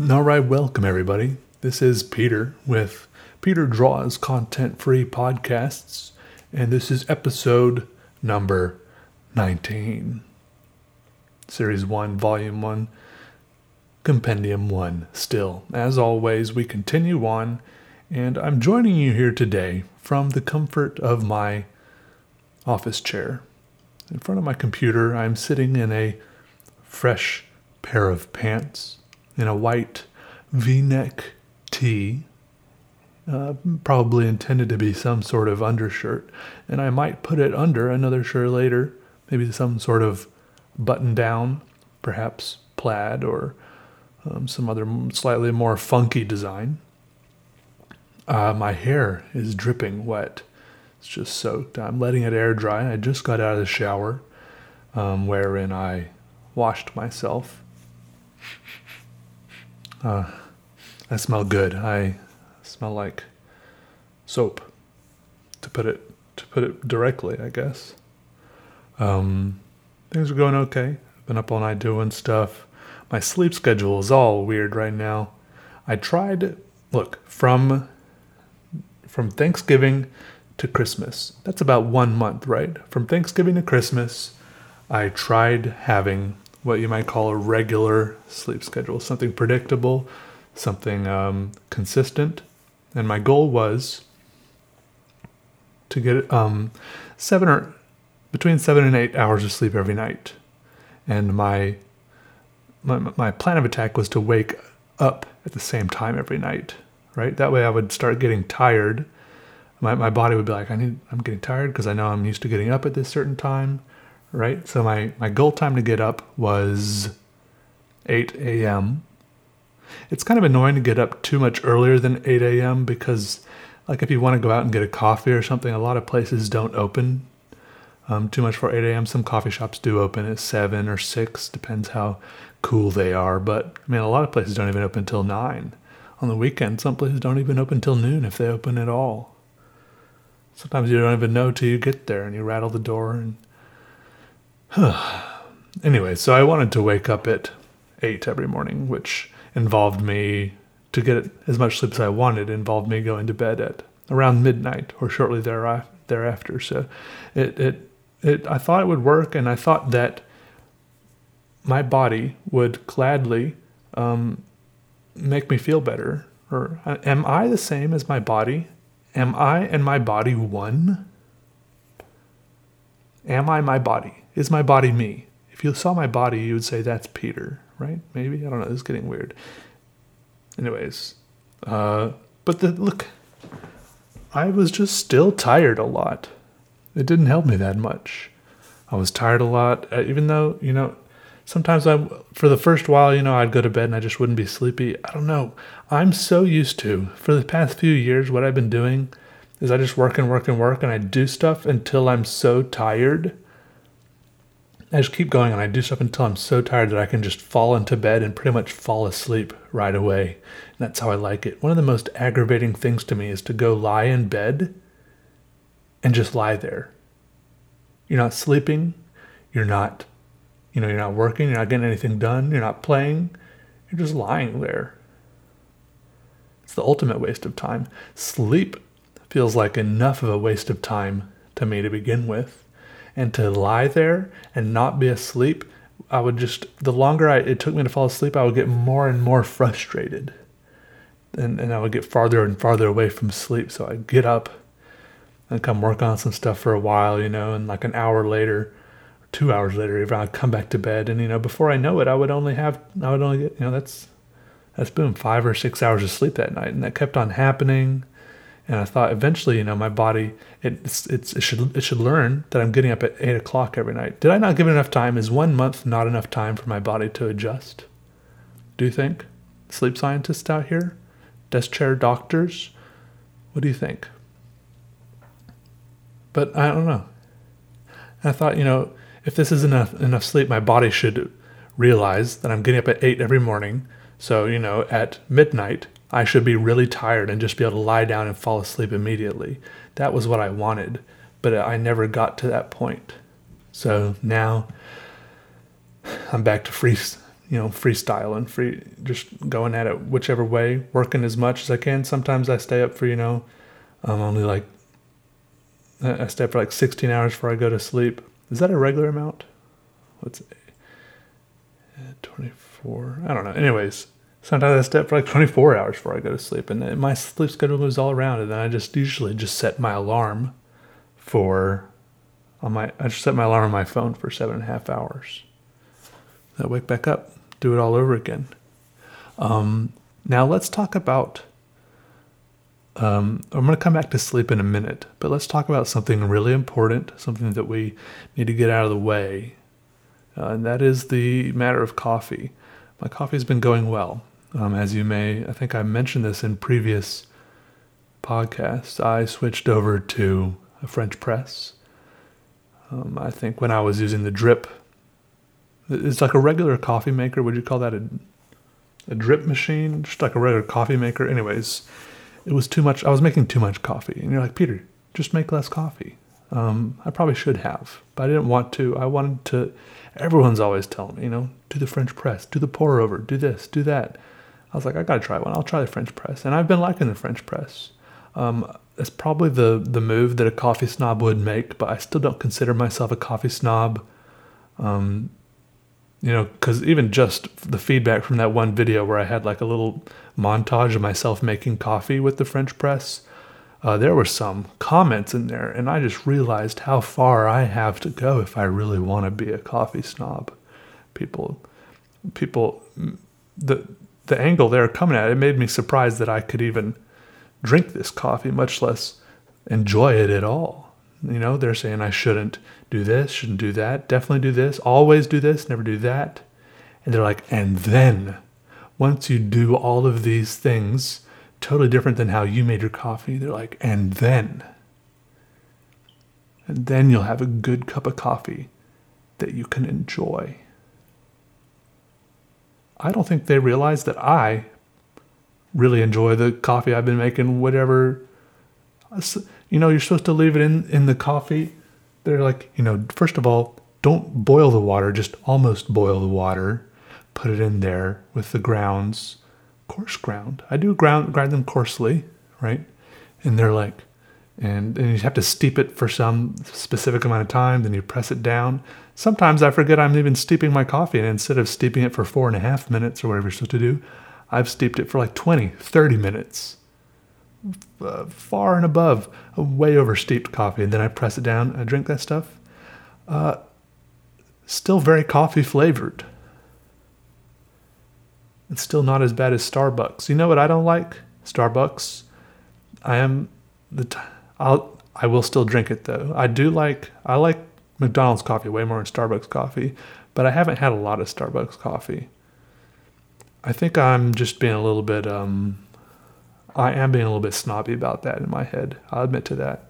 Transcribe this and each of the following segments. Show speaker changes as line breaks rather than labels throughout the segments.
All right, welcome everybody. This is Peter with Peter Draws Content Free Podcasts, and this is episode number 19. Series 1, Volume 1, Compendium 1. Still, as always, we continue on, and I'm joining you here today from the comfort of my office chair. In front of my computer, I'm sitting in a fresh pair of pants in a white v neck tee, uh, probably intended to be some sort of undershirt. And I might put it under another shirt later, maybe some sort of button down, perhaps plaid or um, some other slightly more funky design. Uh, my hair is dripping wet. It's just soaked. I'm letting it air dry. I just got out of the shower, um, wherein I washed myself. Uh, I smell good. I smell like soap, to put it to put it directly, I guess. Um, things are going okay. I've been up all night doing stuff. My sleep schedule is all weird right now. I tried look from from Thanksgiving to Christmas. That's about one month, right? From Thanksgiving to Christmas, I tried having what you might call a regular sleep schedule, something predictable, something um, consistent. And my goal was to get um, seven or between seven and eight hours of sleep every night. And my, my my plan of attack was to wake up at the same time every night, right? That way I would start getting tired. My, my body would be like, I need, I'm getting tired because I know I'm used to getting up at this certain time right? So my, my goal time to get up was 8 a.m. It's kind of annoying to get up too much earlier than 8 a.m. because, like, if you want to go out and get a coffee or something, a lot of places don't open um, too much for 8 a.m. Some coffee shops do open at 7 or 6, depends how cool they are. But, I mean, a lot of places don't even open until 9. On the weekend, some places don't even open until noon if they open at all. Sometimes you don't even know till you get there and you rattle the door and anyway, so I wanted to wake up at 8 every morning, which involved me, to get as much sleep as I wanted, involved me going to bed at around midnight or shortly thereafter. So it, it, it, I thought it would work, and I thought that my body would gladly um, make me feel better. Or am I the same as my body? Am I and my body one? Am I my body? Is my body me? If you saw my body, you would say that's Peter, right? Maybe I don't know. This is getting weird. Anyways, uh, but the look, I was just still tired a lot. It didn't help me that much. I was tired a lot, uh, even though you know. Sometimes I, for the first while, you know, I'd go to bed and I just wouldn't be sleepy. I don't know. I'm so used to for the past few years. What I've been doing is I just work and work and work, and I do stuff until I'm so tired I just keep going and I do stuff until I'm so tired that I can just fall into bed and pretty much fall asleep right away. And that's how I like it. One of the most aggravating things to me is to go lie in bed and just lie there. You're not sleeping, you're not you know, you're not working, you're not getting anything done, you're not playing, you're just lying there. It's the ultimate waste of time. Sleep feels like enough of a waste of time to me to begin with and to lie there and not be asleep, I would just, the longer I, it took me to fall asleep, I would get more and more frustrated. And, and I would get farther and farther away from sleep. So I'd get up and come work on some stuff for a while, you know, and like an hour later, two hours later, even I'd come back to bed. And, you know, before I know it, I would only have, I would only get, you know, that's, that's boom, five or six hours of sleep that night. And that kept on happening. And I thought eventually, you know, my body it's, it's it should it should learn that I'm getting up at eight o'clock every night. Did I not give it enough time? Is one month not enough time for my body to adjust? Do you think? Sleep scientists out here, desk chair doctors, what do you think? But I don't know. And I thought, you know, if this is enough enough sleep, my body should realize that I'm getting up at eight every morning. So you know, at midnight, I should be really tired and just be able to lie down and fall asleep immediately. That was what I wanted, but I never got to that point. So now I'm back to free you know, freestyling, free, just going at it whichever way, working as much as I can. Sometimes I stay up for, you know, I'm only like, I stay up for like 16 hours before I go to sleep. Is that a regular amount? What's it? 24. I don't know. Anyways, sometimes I step for like 24 hours before I go to sleep, and my sleep schedule moves all around. And then I just usually just set my alarm for on my. I just set my alarm on my phone for seven and a half hours. I wake back up, do it all over again. Um, now let's talk about. Um, I'm going to come back to sleep in a minute, but let's talk about something really important, something that we need to get out of the way, uh, and that is the matter of coffee. My coffee's been going well. Um, as you may, I think I mentioned this in previous podcasts. I switched over to a French press. Um, I think when I was using the drip it's like a regular coffee maker. Would you call that a a drip machine? Just like a regular coffee maker. Anyways, it was too much. I was making too much coffee, and you're like, Peter, just make less coffee. Um, I probably should have, but I didn't want to. I wanted to. Everyone's always telling me, you know, do the French press, do the pour over, do this, do that. I was like, I gotta try one. I'll try the French press, and I've been liking the French press. Um, it's probably the the move that a coffee snob would make, but I still don't consider myself a coffee snob. Um, you know, because even just the feedback from that one video where I had like a little montage of myself making coffee with the French press, uh, there were some comments in there, and I just realized how far I have to go if I really want to be a coffee snob. People, people, the the angle they're coming at it made me surprised that I could even drink this coffee, much less enjoy it at all. You know, they're saying I shouldn't do this, shouldn't do that, definitely do this, always do this, never do that. And they're like, and then once you do all of these things, totally different than how you made your coffee, they're like, and then, and then you'll have a good cup of coffee that you can enjoy. I don't think they realize that I really enjoy the coffee I've been making, whatever. You know, you're supposed to leave it in, in the coffee they're like, you know, first of all, don't boil the water, just almost boil the water. Put it in there with the grounds, coarse ground. I do ground grind them coarsely, right? And they're like, and, and you have to steep it for some specific amount of time, then you press it down. Sometimes I forget I'm even steeping my coffee, and instead of steeping it for four and a half minutes or whatever you're supposed to do, I've steeped it for like 20, 30 minutes uh, far and above a way over steeped coffee. And then I press it down, I drink that stuff. Uh, still very coffee flavored. It's still not as bad as Starbucks. You know what I don't like? Starbucks. I am the t- I'll I will still drink it though. I do like I like McDonald's coffee way more than Starbucks coffee, but I haven't had a lot of Starbucks coffee. I think I'm just being a little bit um I am being a little bit snobby about that in my head. I'll admit to that.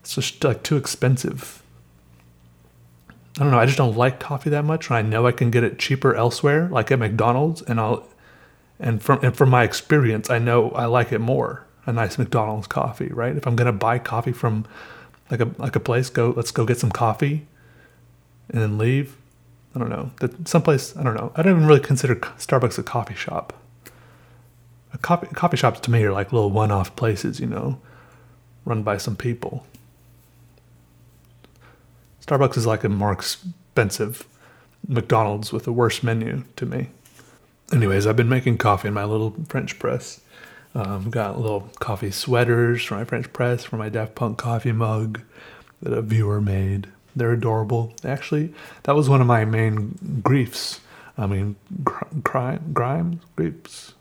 It's just like too expensive. I don't know. I just don't like coffee that much, and I know I can get it cheaper elsewhere, like at McDonald's. And I'll, and from and from my experience, I know I like it more. A nice McDonald's coffee, right? If I'm gonna buy coffee from, like a like a place, go let's go get some coffee, and then leave. I don't know. That someplace I don't know. I don't even really consider Starbucks a coffee shop A coffee, coffee shops to me are like little one-off places, you know, run by some people. Starbucks is like a more expensive McDonald's with a worse menu to me. Anyways, I've been making coffee in my little French press. Um, got little coffee sweaters for my French press, for my Daft Punk coffee mug that a viewer made. They're adorable. Actually, that was one of my main griefs. I mean, gr- crime, grimes, griefs,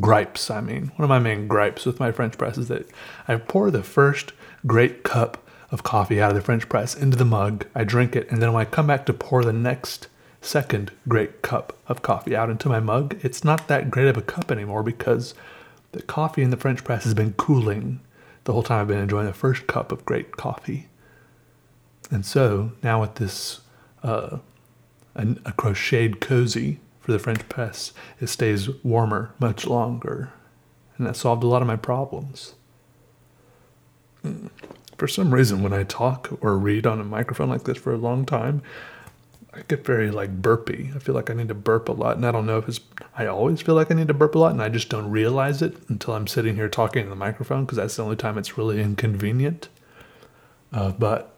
gripes, I mean. One of my main gripes with my French press is that I pour the first great cup of coffee out of the French press into the mug, I drink it, and then when I come back to pour the next second great cup of coffee out into my mug, it's not that great of a cup anymore because the coffee in the French press has been cooling the whole time I've been enjoying the first cup of great coffee. And so now with this uh, a, a crocheted cozy for the French press, it stays warmer much longer. And that solved a lot of my problems. For some reason, when I talk or read on a microphone like this for a long time, I get very like burpy. I feel like I need to burp a lot, and I don't know if it's. I always feel like I need to burp a lot, and I just don't realize it until I'm sitting here talking in the microphone because that's the only time it's really inconvenient. Uh, but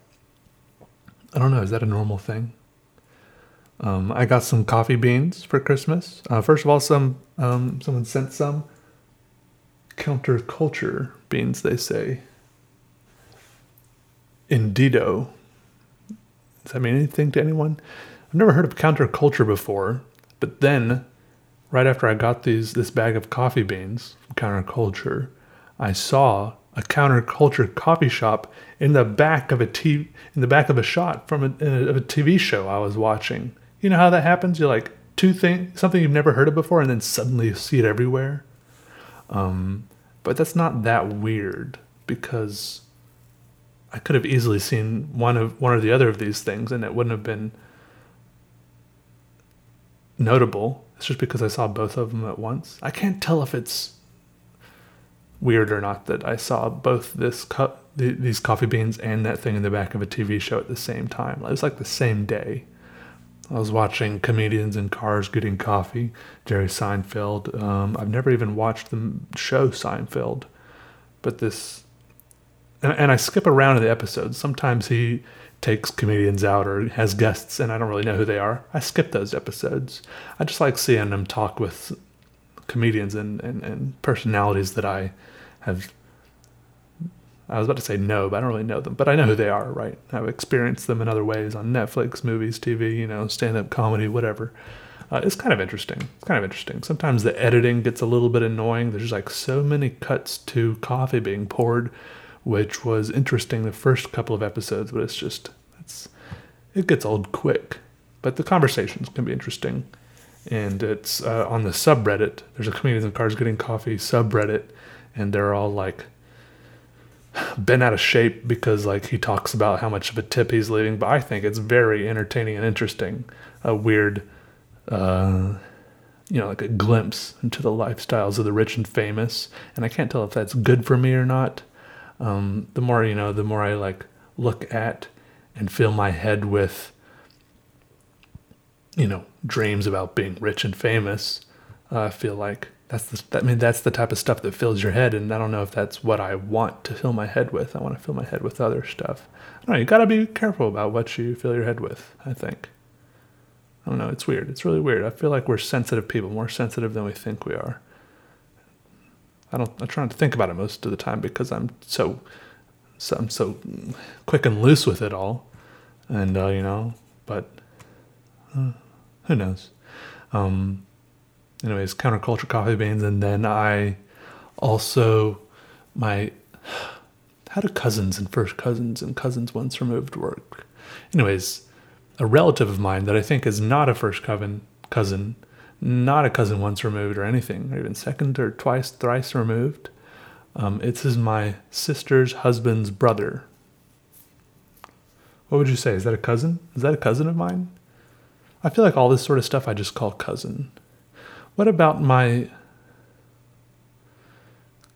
I don't know. Is that a normal thing? Um, I got some coffee beans for Christmas. Uh, first of all, some um, someone sent some counterculture beans. They say Indido. Does that mean anything to anyone? I've never heard of counterculture before, but then, right after I got these this bag of coffee beans from counterculture, I saw a counterculture coffee shop in the back of a TV, in the back of a shot from a, a, a TV show I was watching. You know how that happens? You're like two things, something you've never heard of before, and then suddenly you see it everywhere. Um, but that's not that weird because I could have easily seen one of one or the other of these things, and it wouldn't have been notable. It's just because I saw both of them at once. I can't tell if it's weird or not that I saw both this cu- these coffee beans and that thing in the back of a TV show at the same time. It was like the same day. I was watching comedians in cars getting coffee, Jerry Seinfeld. Um, I've never even watched the show Seinfeld, but this, and, and I skip around in the episodes. Sometimes he takes comedians out or has guests, and I don't really know who they are. I skip those episodes. I just like seeing him talk with comedians and, and, and personalities that I have I was about to say no, but I don't really know them. But I know who they are, right? I've experienced them in other ways on Netflix, movies, TV, you know, stand up comedy, whatever. Uh, it's kind of interesting. It's kind of interesting. Sometimes the editing gets a little bit annoying. There's like so many cuts to coffee being poured, which was interesting the first couple of episodes, but it's just, it's, it gets old quick. But the conversations can be interesting. And it's uh, on the subreddit. There's a comedians in cars getting coffee subreddit, and they're all like, been out of shape because like he talks about how much of a tip he's leaving, but I think it's very entertaining and interesting. A weird, uh, you know, like a glimpse into the lifestyles of the rich and famous, and I can't tell if that's good for me or not. Um, the more you know, the more I like look at and fill my head with, you know, dreams about being rich and famous. Uh, I feel like that's the, I mean that's the type of stuff that fills your head, and I don't know if that's what I want to fill my head with. I want to fill my head with other stuff. I don't know. You got to be careful about what you fill your head with. I think. I don't know. It's weird. It's really weird. I feel like we're sensitive people, more sensitive than we think we are. I don't. I try not to think about it most of the time because I'm so, so I'm so quick and loose with it all, and uh, you know. But uh, who knows? Um, anyways, counterculture coffee beans, and then I also my how do cousins and first cousins and cousins once removed work? Anyways, a relative of mine that I think is not a first cousin, cousin, not a cousin once removed or anything, or even second or twice, thrice removed. Um, my sister's husband's brother. What would you say? Is that a cousin? Is that a cousin of mine? I feel like all this sort of stuff I just call cousin. What about my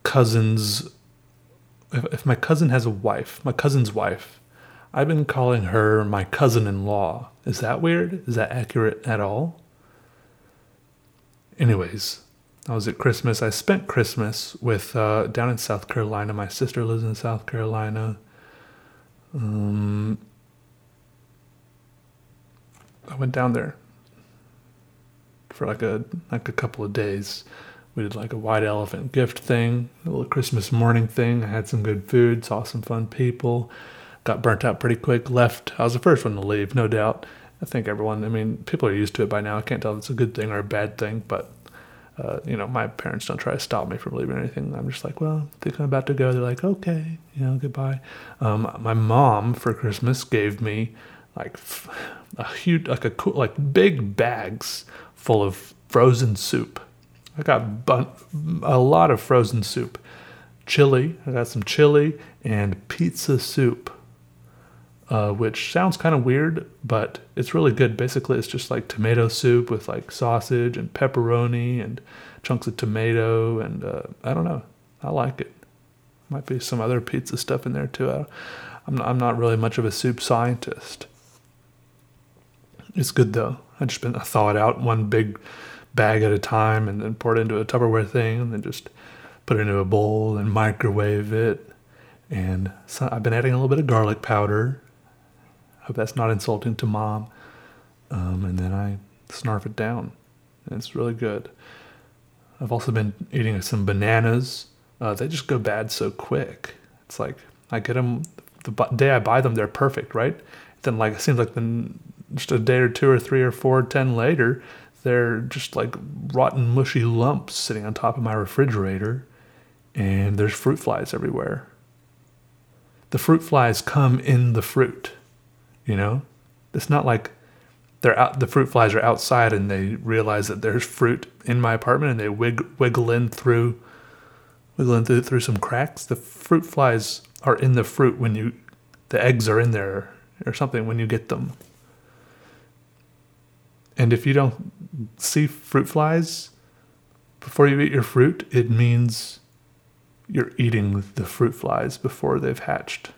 cousin's? If, if my cousin has a wife, my cousin's wife, I've been calling her my cousin in law. Is that weird? Is that accurate at all? Anyways, I was at Christmas. I spent Christmas with uh, down in South Carolina. My sister lives in South Carolina. Um, I went down there for like a like a couple of days. We did like a white elephant gift thing, a little Christmas morning thing. I had some good food, saw some fun people, got burnt out pretty quick, left. I was the first one to leave, no doubt. I think everyone, I mean, people are used to it by now. I can't tell if it's a good thing or a bad thing, but uh, you know, my parents don't try to stop me from leaving anything. I'm just like, well, I think I'm about to go. They're like, okay, you know, goodbye. Um, my mom for Christmas gave me like a huge, like a cool, like big bags full of frozen soup. I got bun- a lot of frozen soup. Chili, I got some chili and pizza soup, uh, which sounds kind of weird, but it's really good. Basically, it's just like tomato soup with like sausage and pepperoni and chunks of tomato, and uh, I don't know. I like it. Might be some other pizza stuff in there too. I'm not, I'm not really much of a soup scientist. It's good though. I just been I thaw it out one big bag at a time and then pour it into a Tupperware thing and then just put it into a bowl and microwave it. And so I've been adding a little bit of garlic powder. Hope that's not insulting to mom. Um, and then I snarf it down. And it's really good. I've also been eating some bananas. Uh, they just go bad so quick. It's like I get them the day I buy them, they're perfect, right? Then like it seems like just a day or two or three or four, ten later, they're just like rotten, mushy lumps sitting on top of my refrigerator, and there's fruit flies everywhere. The fruit flies come in the fruit, you know? It's not like they're out, the fruit flies are outside and they realize that there's fruit in my apartment and they wig, wiggle in through, wiggle in through, through some cracks. The fruit flies are in the fruit when you, the eggs are in there or something when you get them. And if you don't see fruit flies before you eat your fruit, it means you're eating the fruit flies before they've hatched.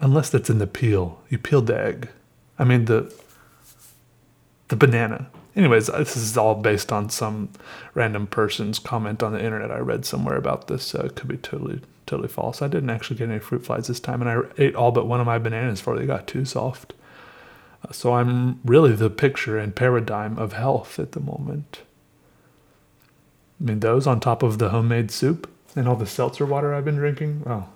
Unless that's in the peel. You peeled the egg. I mean the the banana. Anyways, uh, this is all based on some random person's comment on the internet I read somewhere about this. So it could be totally totally false. I didn't actually get any fruit flies this time, and I ate all but one of my bananas before they got too soft. Uh, so I'm really the picture and paradigm of health at the moment. I mean, those on top of the homemade soup and all the seltzer water I've been drinking. Oh.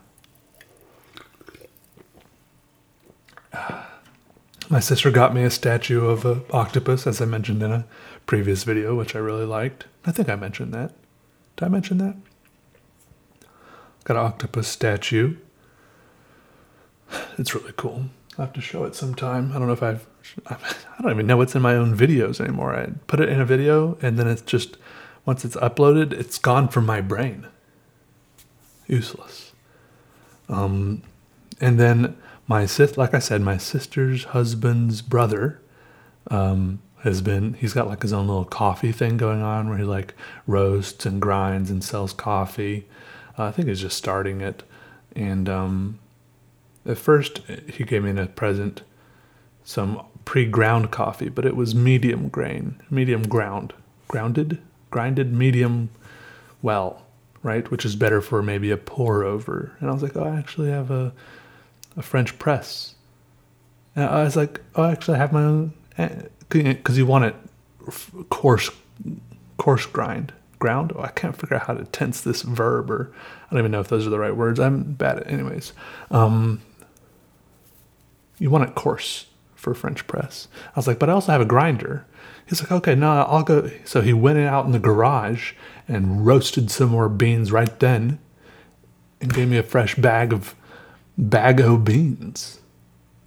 My sister got me a statue of an octopus, as I mentioned in a previous video, which I really liked. I think I mentioned that. Did I mention that? Got an octopus statue. It's really cool. I'll have to show it sometime. I don't know if I've, I don't even know what's in my own videos anymore. I put it in a video and then it's just, once it's uploaded, it's gone from my brain. Useless. Um, and then my sis, like I said, my sister's husband's brother, um, has been, he's got like his own little coffee thing going on where he like roasts and grinds and sells coffee. Uh, I think he's just starting it. And, um, at first, he gave me a present some pre-ground coffee, but it was medium grain, medium ground, grounded, grinded, medium well, right? Which is better for maybe a pour over. And I was like, oh, I actually have a a French press. And I was like, oh, actually, I have my own, because eh, you want it coarse, coarse grind ground. Oh, I can't figure out how to tense this verb, or I don't even know if those are the right words. I'm bad at, anyways. Um, you want it coarse for French press. I was like, but I also have a grinder. He's like, okay, no, I'll go. So he went out in the garage and roasted some more beans right then and gave me a fresh bag of bag of beans.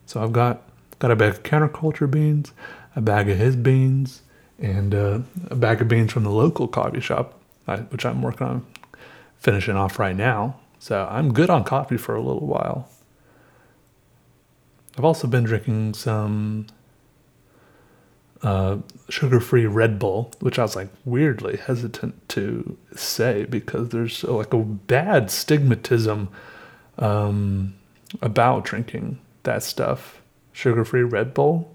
So I've got got a bag of counterculture beans, a bag of his beans, and uh, a bag of beans from the local coffee shop, which I'm working on finishing off right now. So I'm good on coffee for a little while. I've also been drinking some uh, sugar free Red Bull, which I was like weirdly hesitant to say because there's like a bad stigmatism um, about drinking that stuff. Sugar free Red Bull.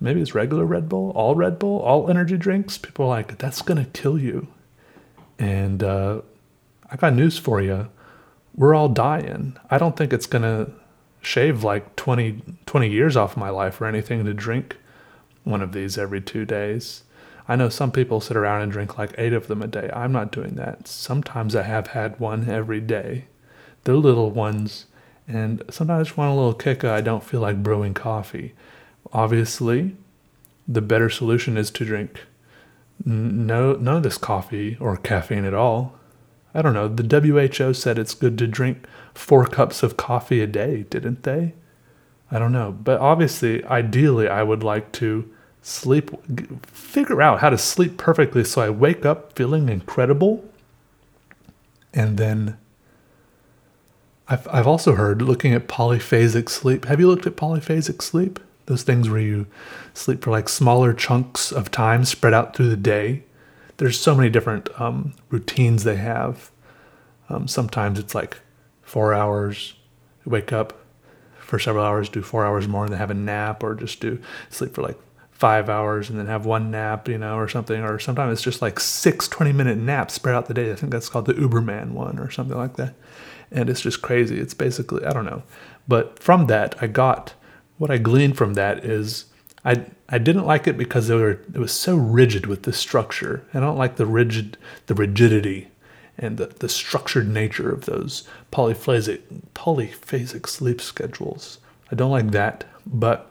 Maybe it's regular Red Bull, all Red Bull, all energy drinks. People are like, that's going to kill you. And uh, I got news for you. We're all dying. I don't think it's going to shave like 20, 20 years off my life or anything to drink one of these every two days. I know some people sit around and drink like eight of them a day. I'm not doing that. Sometimes I have had one every day. They're little ones, and sometimes I just want a little kick. I don't feel like brewing coffee. Obviously, the better solution is to drink no none of this coffee or caffeine at all. I don't know. The WHO said it's good to drink four cups of coffee a day, didn't they? I don't know. But obviously, ideally, I would like to sleep, figure out how to sleep perfectly so I wake up feeling incredible. And then I've, I've also heard looking at polyphasic sleep. Have you looked at polyphasic sleep? Those things where you sleep for like smaller chunks of time spread out through the day there's so many different um, routines they have. Um, sometimes it's like four hours, wake up, for several hours, do four hours more, and then have a nap, or just do sleep for like five hours and then have one nap, you know, or something. Or sometimes it's just like six 20 minute naps spread out the day. I think that's called the Uberman one or something like that. And it's just crazy. It's basically, I don't know. But from that, I got what I gleaned from that is I I didn't like it because they were it was so rigid with the structure. I don't like the rigid the rigidity and the, the structured nature of those polyphasic polyphasic sleep schedules. I don't like that. But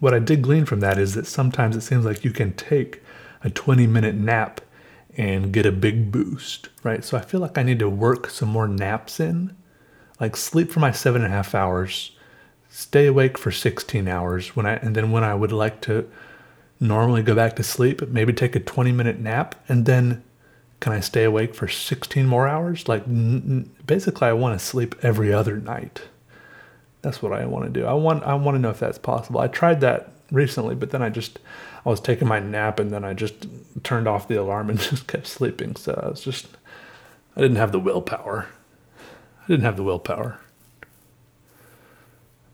what I did glean from that is that sometimes it seems like you can take a 20 minute nap and get a big boost, right? So I feel like I need to work some more naps in, like sleep for my seven and a half hours, stay awake for 16 hours when I, and then when I would like to normally go back to sleep, maybe take a 20 minute nap, and then can I stay awake for 16 more hours? Like, n- basically, I want to sleep every other night. That's what I want to do. I want I want to know if that's possible. I tried that recently, but then I just I was taking my nap and then I just turned off the alarm and just kept sleeping. So I was just I didn't have the willpower. I didn't have the willpower.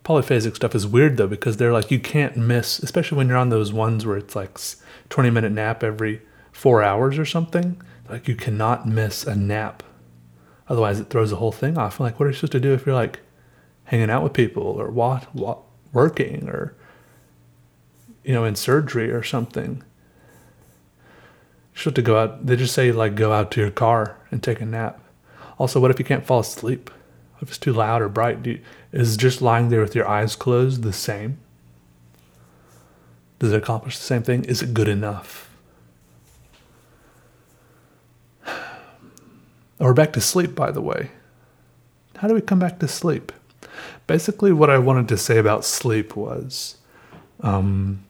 Polyphasic stuff is weird though because they're like you can't miss, especially when you're on those ones where it's like 20 minute nap every 4 hours or something. Like you cannot miss a nap. Otherwise it throws the whole thing off. like what are you supposed to do if you're like hanging out with people or what, what working or you know in surgery or something. You have to go out they just say like go out to your car and take a nap. Also what if you can't fall asleep? What if it's too loud or bright? You, is just lying there with your eyes closed the same? Does it accomplish the same thing? Is it good enough? Or back to sleep by the way. How do we come back to sleep? Basically what I wanted to say about sleep was um,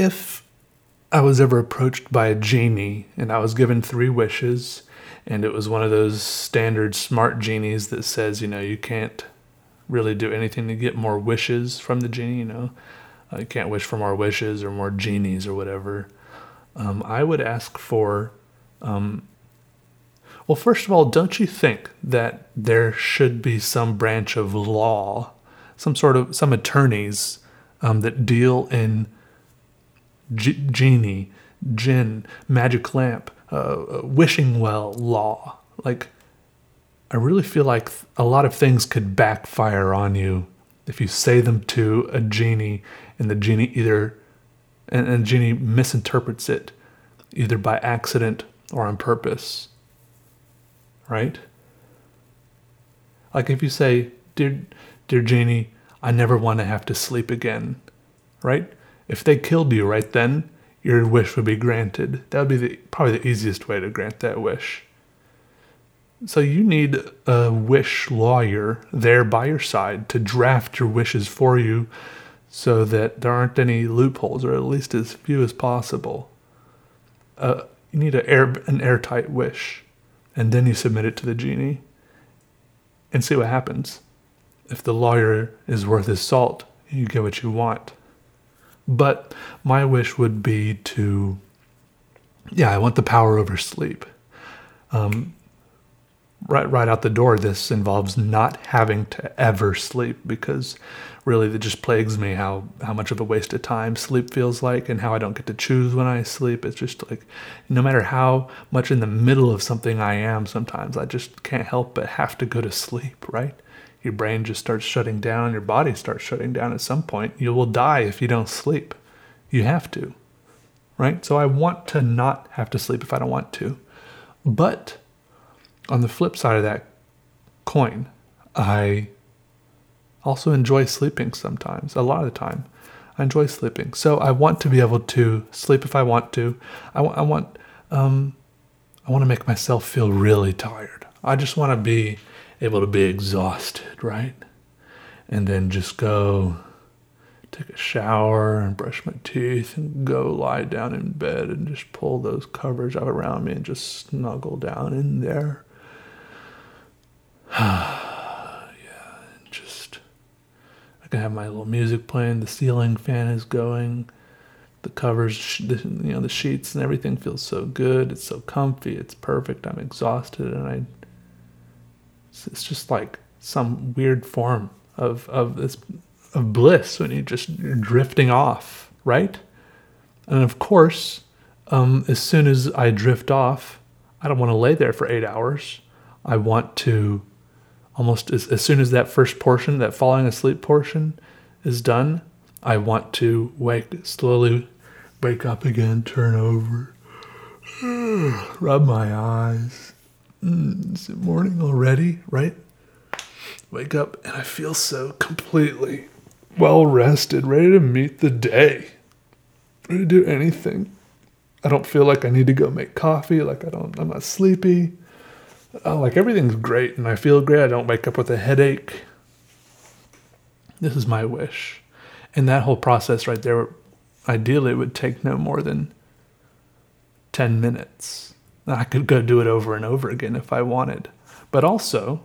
if I was ever approached by a genie and I was given three wishes, and it was one of those standard smart genies that says, you know, you can't really do anything to get more wishes from the genie, you know, uh, you can't wish for more wishes or more genies or whatever. Um, I would ask for um, well, first of all, don't you think that there should be some branch of law, some sort of some attorneys um, that deal in g- genie, jinn, magic lamp, uh, wishing well law? Like, I really feel like a lot of things could backfire on you if you say them to a genie and the genie either and, and genie misinterprets it either by accident or on purpose right? Like if you say, "Dear, dear genie I never want to have to sleep again," right? If they killed you right then, your wish would be granted. That would be the, probably the easiest way to grant that wish. So you need a wish lawyer there by your side to draft your wishes for you so that there aren't any loopholes or at least as few as possible. Uh, you need air, an airtight wish and then you submit it to the genie and see what happens. If the lawyer is worth his salt, you get what you want. But my wish would be to, yeah, I want the power over sleep. Um, right, right out the door, this involves not having to ever sleep because really it just plagues me how how much of a waste of time sleep feels like and how I don't get to choose when I sleep. It's just like no matter how much in the middle of something I am, sometimes I just can't help but have to go to sleep, right? Your brain just starts shutting down, your body starts shutting down at some point. You will die if you don't sleep. You have to. Right? So I want to not have to sleep if I don't want to. But on the flip side of that coin, I also enjoy sleeping sometimes, a lot of the time. I enjoy sleeping. So I want to be able to sleep if I want to. I, w- I want um, I want to make myself feel really tired. I just want to be able to be exhausted, right? And then just go take a shower and brush my teeth and go lie down in bed and just pull those covers up around me and just snuggle down in there. Yeah, just I can have my little music playing. The ceiling fan is going. The covers, you know, the sheets and everything feels so good. It's so comfy. It's perfect. I'm exhausted, and I. It's just like some weird form of of this of bliss when you're just you're drifting off, right? And of course, um, as soon as I drift off, I don't want to lay there for eight hours. I want to almost as, as soon as that first portion, that falling asleep portion, is done, I want to wake slowly, wake up again, turn over, rub my eyes. Mm, is it morning already? Right? Wake up and I feel so completely well rested, ready to meet the day, ready to do anything. I don't feel like I need to go make coffee. Like I don't, I'm not sleepy. Oh, like everything's great and I feel great. I don't wake up with a headache. This is my wish. And that whole process right there, ideally, would take no more than 10 minutes. I could go do it over and over again if I wanted. But also,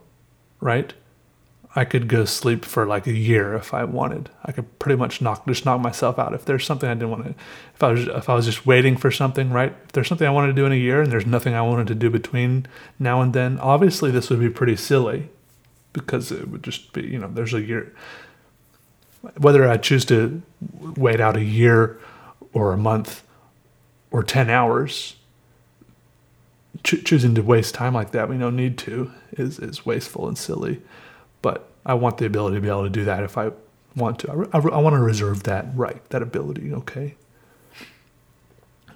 right, I could go sleep for like a year if I wanted. I could pretty much knock just knock myself out if there's something I didn't want to. If I was if I was just waiting for something, right? If there's something I wanted to do in a year and there's nothing I wanted to do between now and then, obviously this would be pretty silly, because it would just be you know there's a year. Whether I choose to wait out a year, or a month, or ten hours. Cho- choosing to waste time like that, we don't need to, is is wasteful and silly but I want the ability to be able to do that if I want to. I, I, I want to reserve that right, that ability, okay?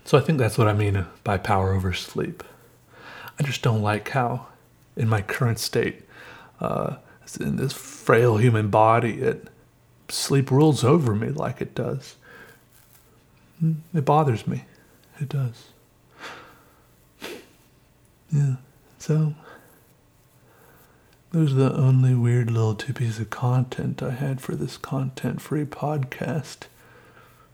So I think that's what I mean by power over sleep. I just don't like how, in my current state, uh, in this frail human body, it sleep rules over me like it does. Hmm, it bothers me. It does. Yeah. So those are the only weird little two pieces of content I had for this content free podcast.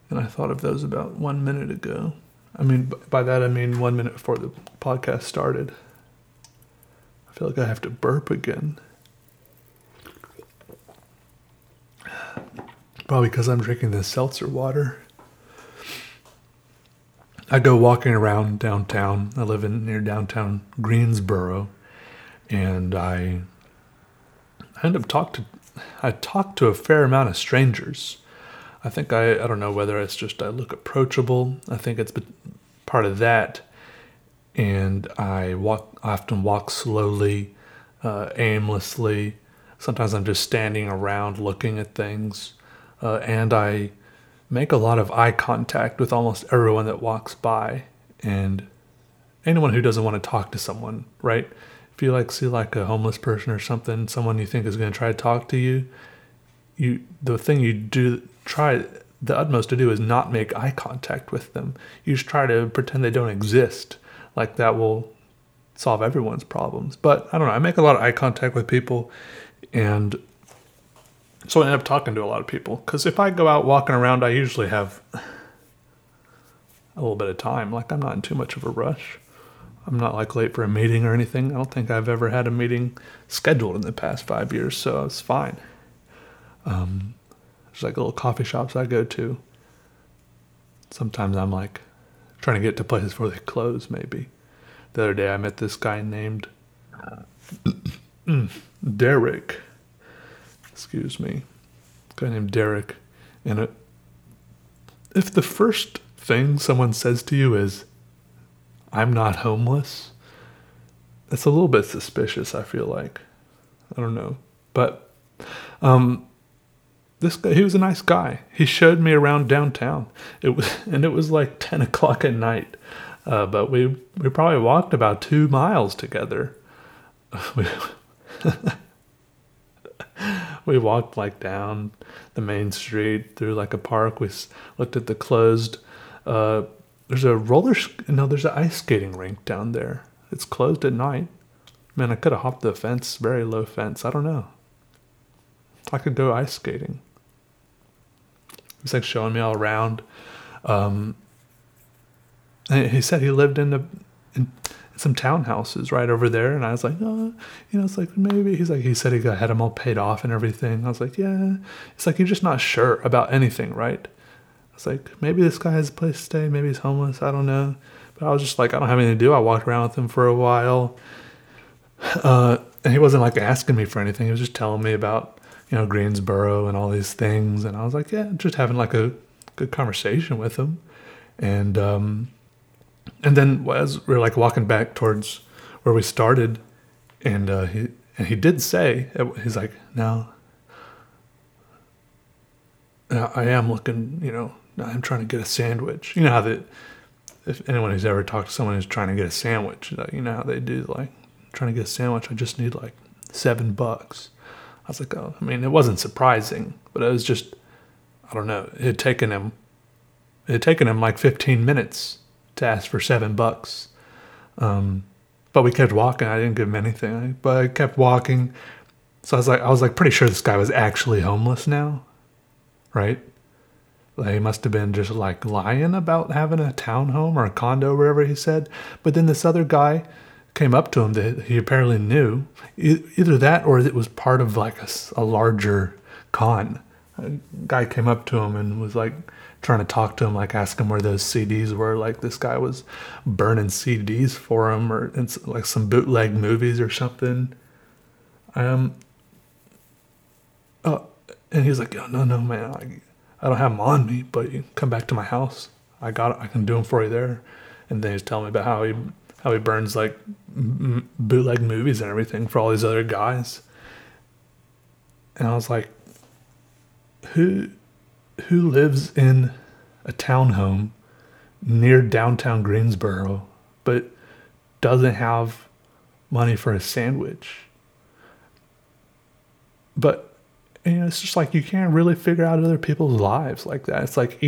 And I thought of those about one minute ago. I mean, by that I mean one minute before the podcast started. I feel like I have to burp again. Probably because I'm drinking this seltzer water. I go walking around downtown. I live in near downtown Greensboro, and I I end up talk to I talk to a fair amount of strangers. I think I I don't know whether it's just I look approachable. I think it's part of that, and I walk I often walk slowly, uh, aimlessly. Sometimes I'm just standing around looking at things, uh, and I make a lot of eye contact with almost everyone that walks by, and anyone who doesn't want to talk to someone, right? if you like see like a homeless person or something, someone you think is going to try to talk to you, you the thing you do try the utmost to do is not make eye contact with them. You just try to pretend they don't exist. Like that will solve everyone's problems. But I don't know. I make a lot of eye contact with people, and so I end up talking to a lot of people. Because if I go out walking around, I usually have a little bit of time. Like I'm not in too much of a rush. I'm not like late for a meeting or anything. I don't think I've ever had a meeting scheduled in the past five years, so it's fine. Um, there's like little coffee shops I go to. Sometimes I'm like trying to get to places before they close, maybe. The other day I met this guy named Derek. Excuse me. A guy named Derek. And it, if the first thing someone says to you is, I'm not homeless. It's a little bit suspicious, I feel like. I don't know. But um this guy he was a nice guy. He showed me around downtown. It was and it was like ten o'clock at night. Uh, but we we probably walked about two miles together. We, walked like down the main street through like a park. We looked at the closed uh, there's a roller no there's an ice skating rink down there. It's closed at night. Man i could have hopped the fence very low fence. I don't know. I could go ice skating. He's like showing me all around. Um, he said he lived in the in some townhouses right over there and i was like oh you know it's like maybe he's like he said he got, had them all paid off and everything i was like yeah it's like you're just not sure about anything right I was like, maybe this guy has a place to stay. Maybe he's homeless. I don't know. But I was just like, I don't have anything to do. I walked around with him for a while. Uh, and he wasn't like asking me for anything. He was just telling me about you know, Greensboro and all these things. And I was like, yeah, just having like a good conversation with him. And, um, and then as we are like walking back towards where we started, and uh, he and he did say he's like now, now I am looking, you know, I'm trying to get a sandwich. You know how that if anyone who's ever talked to someone who's trying to get a sandwich, you know how they do like trying to get a sandwich. I just need like seven bucks. I was like, oh, I mean, it wasn't surprising, but it was just, I don't know. It had taken him, it had taken him like 15 minutes to ask for seven bucks. Um, but we kept walking. I didn't give him anything, but I kept walking. So I was like, I was like pretty sure this guy was actually homeless now, right? Like he must have been just like lying about having a townhome or a condo, wherever he said. But then this other guy came up to him that he apparently knew. Either that or it was part of like a, a larger con. A guy came up to him and was like trying to talk to him, like ask him where those CDs were. Like this guy was burning CDs for him, or it's like some bootleg movies or something. Um. Oh, and he's like, oh, "No, no, man, I, I don't have them on me, but you come back to my house. I got, it. I can do them for you there." And then he's telling me about how he how he burns like m- bootleg movies and everything for all these other guys. And I was like, who who lives in a townhome near downtown Greensboro but doesn't have money for a sandwich? But you know, it's just like you can't really figure out other people's lives like that. It's like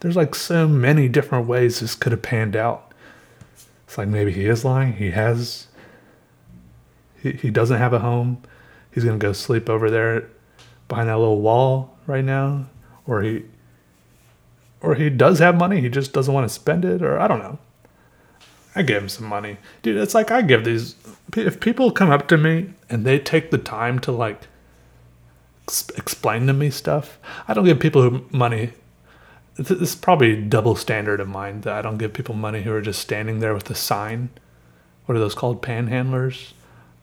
there's like so many different ways this could have panned out. It's like maybe he is lying. He has. He, he doesn't have a home. He's gonna go sleep over there behind that little wall right now, or he. Or he does have money. He just doesn't want to spend it, or I don't know. I give him some money, dude. It's like I give these. If people come up to me and they take the time to like explain to me stuff, I don't give people money this is probably double standard of mine that I don't give people money who are just standing there with a sign. What are those called? Panhandlers.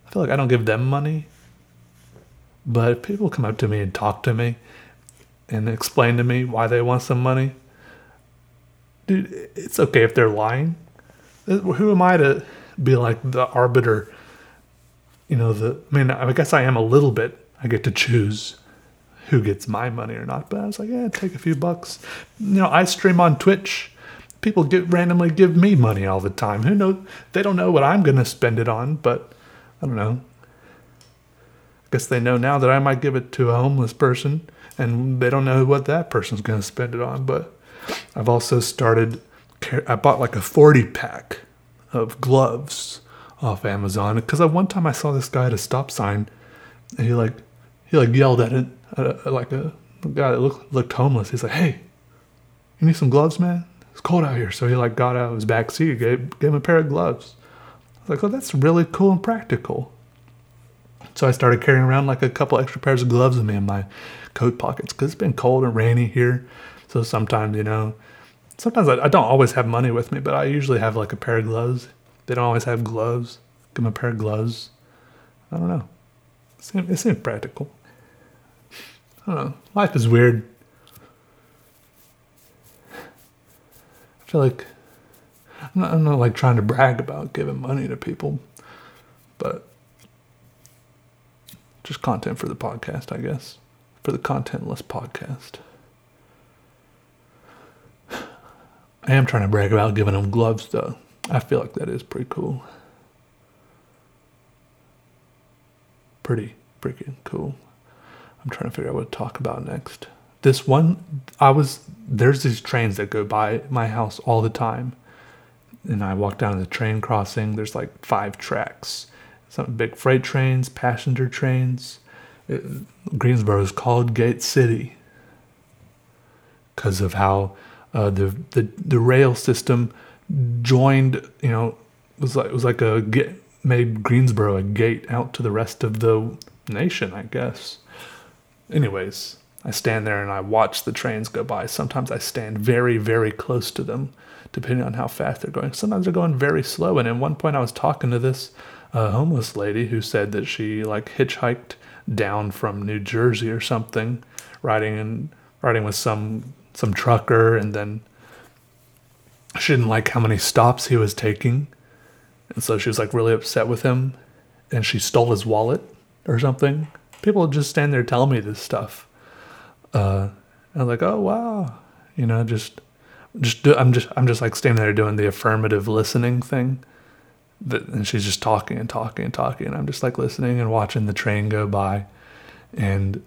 I feel like I don't give them money. But if people come up to me and talk to me and explain to me why they want some money, dude, it's okay if they're lying. Uh, who am I to be like the arbiter? You know, the I mean, I guess I am a little bit. I get to choose who gets my money or not. But I was like, yeah, take a few bucks. You know, I stream on Twitch. People get randomly give me money all the time. Who knows? They don't know what I'm gonna spend it on, but I don't know. I guess they know now that I might give it to a homeless person, and they don't know what that person's gonna spend it on. But I've also started. I bought like a 40 pack of gloves off Amazon because one time I saw this guy at a stop sign, and he like he like yelled at it uh, like a guy that looked looked homeless. He's like, "Hey, you need some gloves, man? It's cold out here." So he like got out of his back seat, gave gave him a pair of gloves. I was like, "Oh, that's really cool and practical." So I started carrying around like a couple extra pairs of gloves with me in my coat pockets because it's been cold and rainy here. So sometimes, you know, sometimes I, I, don't always have money with me, but I usually have like a pair of gloves. They don't always have gloves. Give them a pair of gloves. I don't know. It seems, it seems practical. I don't know. Life is weird. I feel like I'm not, I'm not like trying to brag about giving money to people, but just content for the podcast, I guess. For the contentless podcast. I am trying to brag about giving them gloves, though. I feel like that is pretty cool. Pretty freaking cool. I'm trying to figure out what to talk about next. This one, I was, there's these trains that go by my house all the time. And I walk down to the train crossing, there's like five tracks. Some big freight trains, passenger trains. It, Greensboro is called Gate City because of how uh, the, the the rail system joined. You know, was like it was like a get, made Greensboro a gate out to the rest of the nation, I guess. Anyways, I stand there and I watch the trains go by. Sometimes I stand very, very close to them, depending on how fast they're going. Sometimes they're going very slow. And at one point, I was talking to this uh, homeless lady who said that she like hitchhiked down from New Jersey or something, riding and riding with some some trucker, and then she didn't like how many stops he was taking, and so she was like really upset with him, and she stole his wallet or something. People just stand there telling me this stuff. Uh, I was like, oh wow, you know, just just do, I'm just I'm just like standing there doing the affirmative listening thing. And she's just talking and talking and talking, and I'm just like listening and watching the train go by, and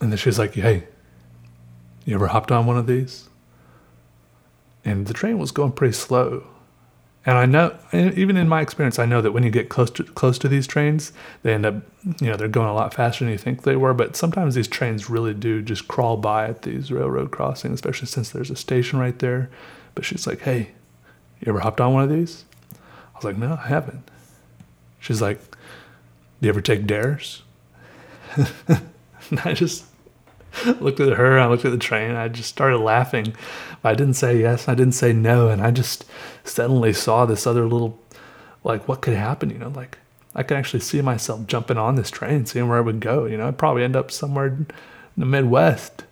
and then she's like, "Hey, you ever hopped on one of these?" And the train was going pretty slow, and I know, even in my experience, I know that when you get close to close to these trains, they end up, you know, they're going a lot faster than you think they were. But sometimes these trains really do just crawl by at these railroad crossings, especially since there's a station right there. But she's like, "Hey, you ever hopped on one of these?" I was like, "No, I haven't." She's like, "Do you ever take dares?" and I just looked at her. I looked at the train. I just started laughing. I didn't say yes. I didn't say no. And I just suddenly saw this other little, like, what could happen? You know, like I could actually see myself jumping on this train, seeing where I would go. You know, I'd probably end up somewhere in the Midwest.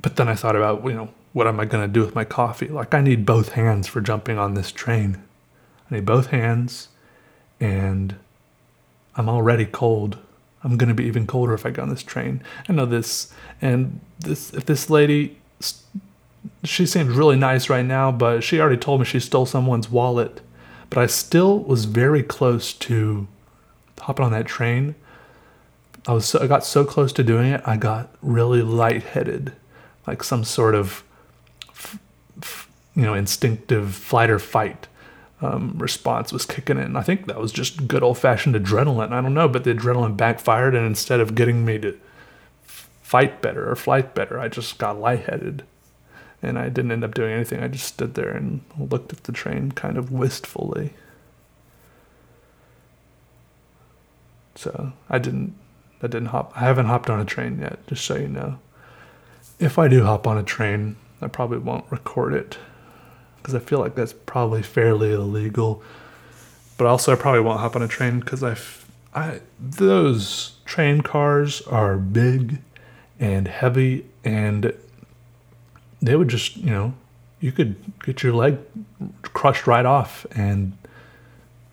But then I thought about, you know, what am I going to do with my coffee? Like, I need both hands for jumping on this train. I need both hands, and I'm already cold. I'm going to be even colder if I get on this train. I know this. And this, if this lady, she seems really nice right now, but she already told me she stole someone's wallet. But I still was very close to hopping on that train. I was so, I got so close to doing it, I got really lightheaded, like some sort of, you know, instinctive flight or fight um, response was kicking in. I think that was just good old fashioned adrenaline. I don't know, but the adrenaline backfired, and instead of getting me to fight better or flight better, I just got lightheaded. And I didn't end up doing anything. I just stood there and looked at the train kind of wistfully. So I didn't I didn't hop I haven't hopped on a train yet, just so you know. If I do hop on a train, I probably won't record it because I feel like that's probably fairly illegal. But also, I probably won't hop on a train because I, I those train cars are big and heavy, and they would just you know you could get your leg crushed right off, and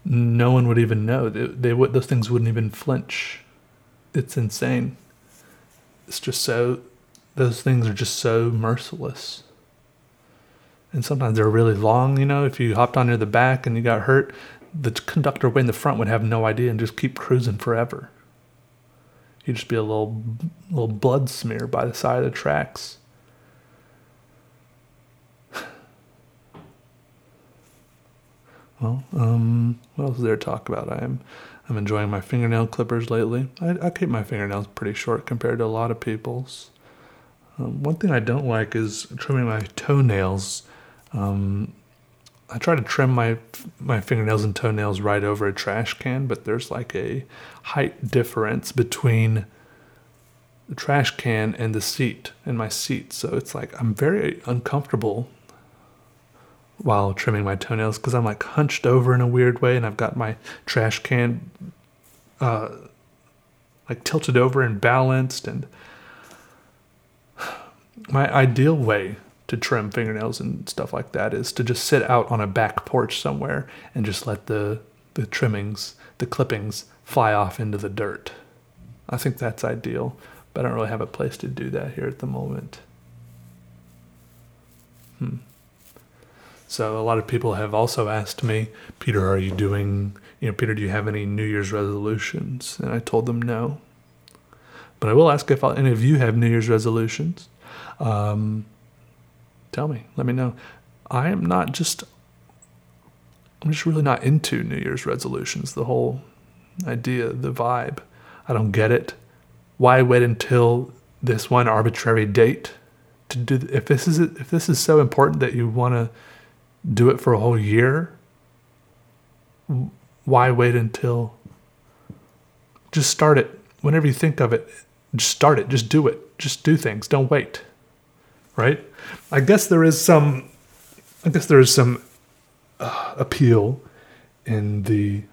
no one would even know. They, they would those things wouldn't even flinch. It's insane. It's just so those things are just so merciless and sometimes they're really long. You know, if you hopped on near the back and you got hurt, the conductor way in the front would have no idea and just keep cruising forever. You'd just be a little little blood smear by the side of the tracks. Well, um, what else is there to talk about? I'm I'm enjoying my fingernail clippers lately. I, I keep my fingernails pretty short compared to a lot of people's. Um, one thing I don't like is trimming my toenails um, I try to trim my my fingernails and toenails right over a trash can, but there's like a height difference between the trash can and the seat and my seat. So it's like I'm very uncomfortable while trimming my toenails because I'm like hunched over in a weird way and I've got my trash can uh, like tilted over and balanced and my ideal way to trim fingernails and stuff like that is to just sit out on a back porch somewhere and just let the the trimmings, the clippings fly off into the dirt. I think that's ideal, but I don't really have a place to do that here at the moment. Hmm. So a lot of people have also asked me, Peter, are you doing, you know, Peter, do you have any New Year's resolutions? And I told them no. But I will ask if any of you have New Year's resolutions. Um, tell me. Let me know. I am not just. I'm just really not into New Year's resolutions. The whole idea, the vibe. I don't get it. Why wait until this one arbitrary date to do? If this is if this is so important that you want to do it for a whole year, why wait until? Just start it whenever you think of it. Just start it. Just do it. Just do things. Don't wait right? I guess there is some, I guess there is some uh, appeal in the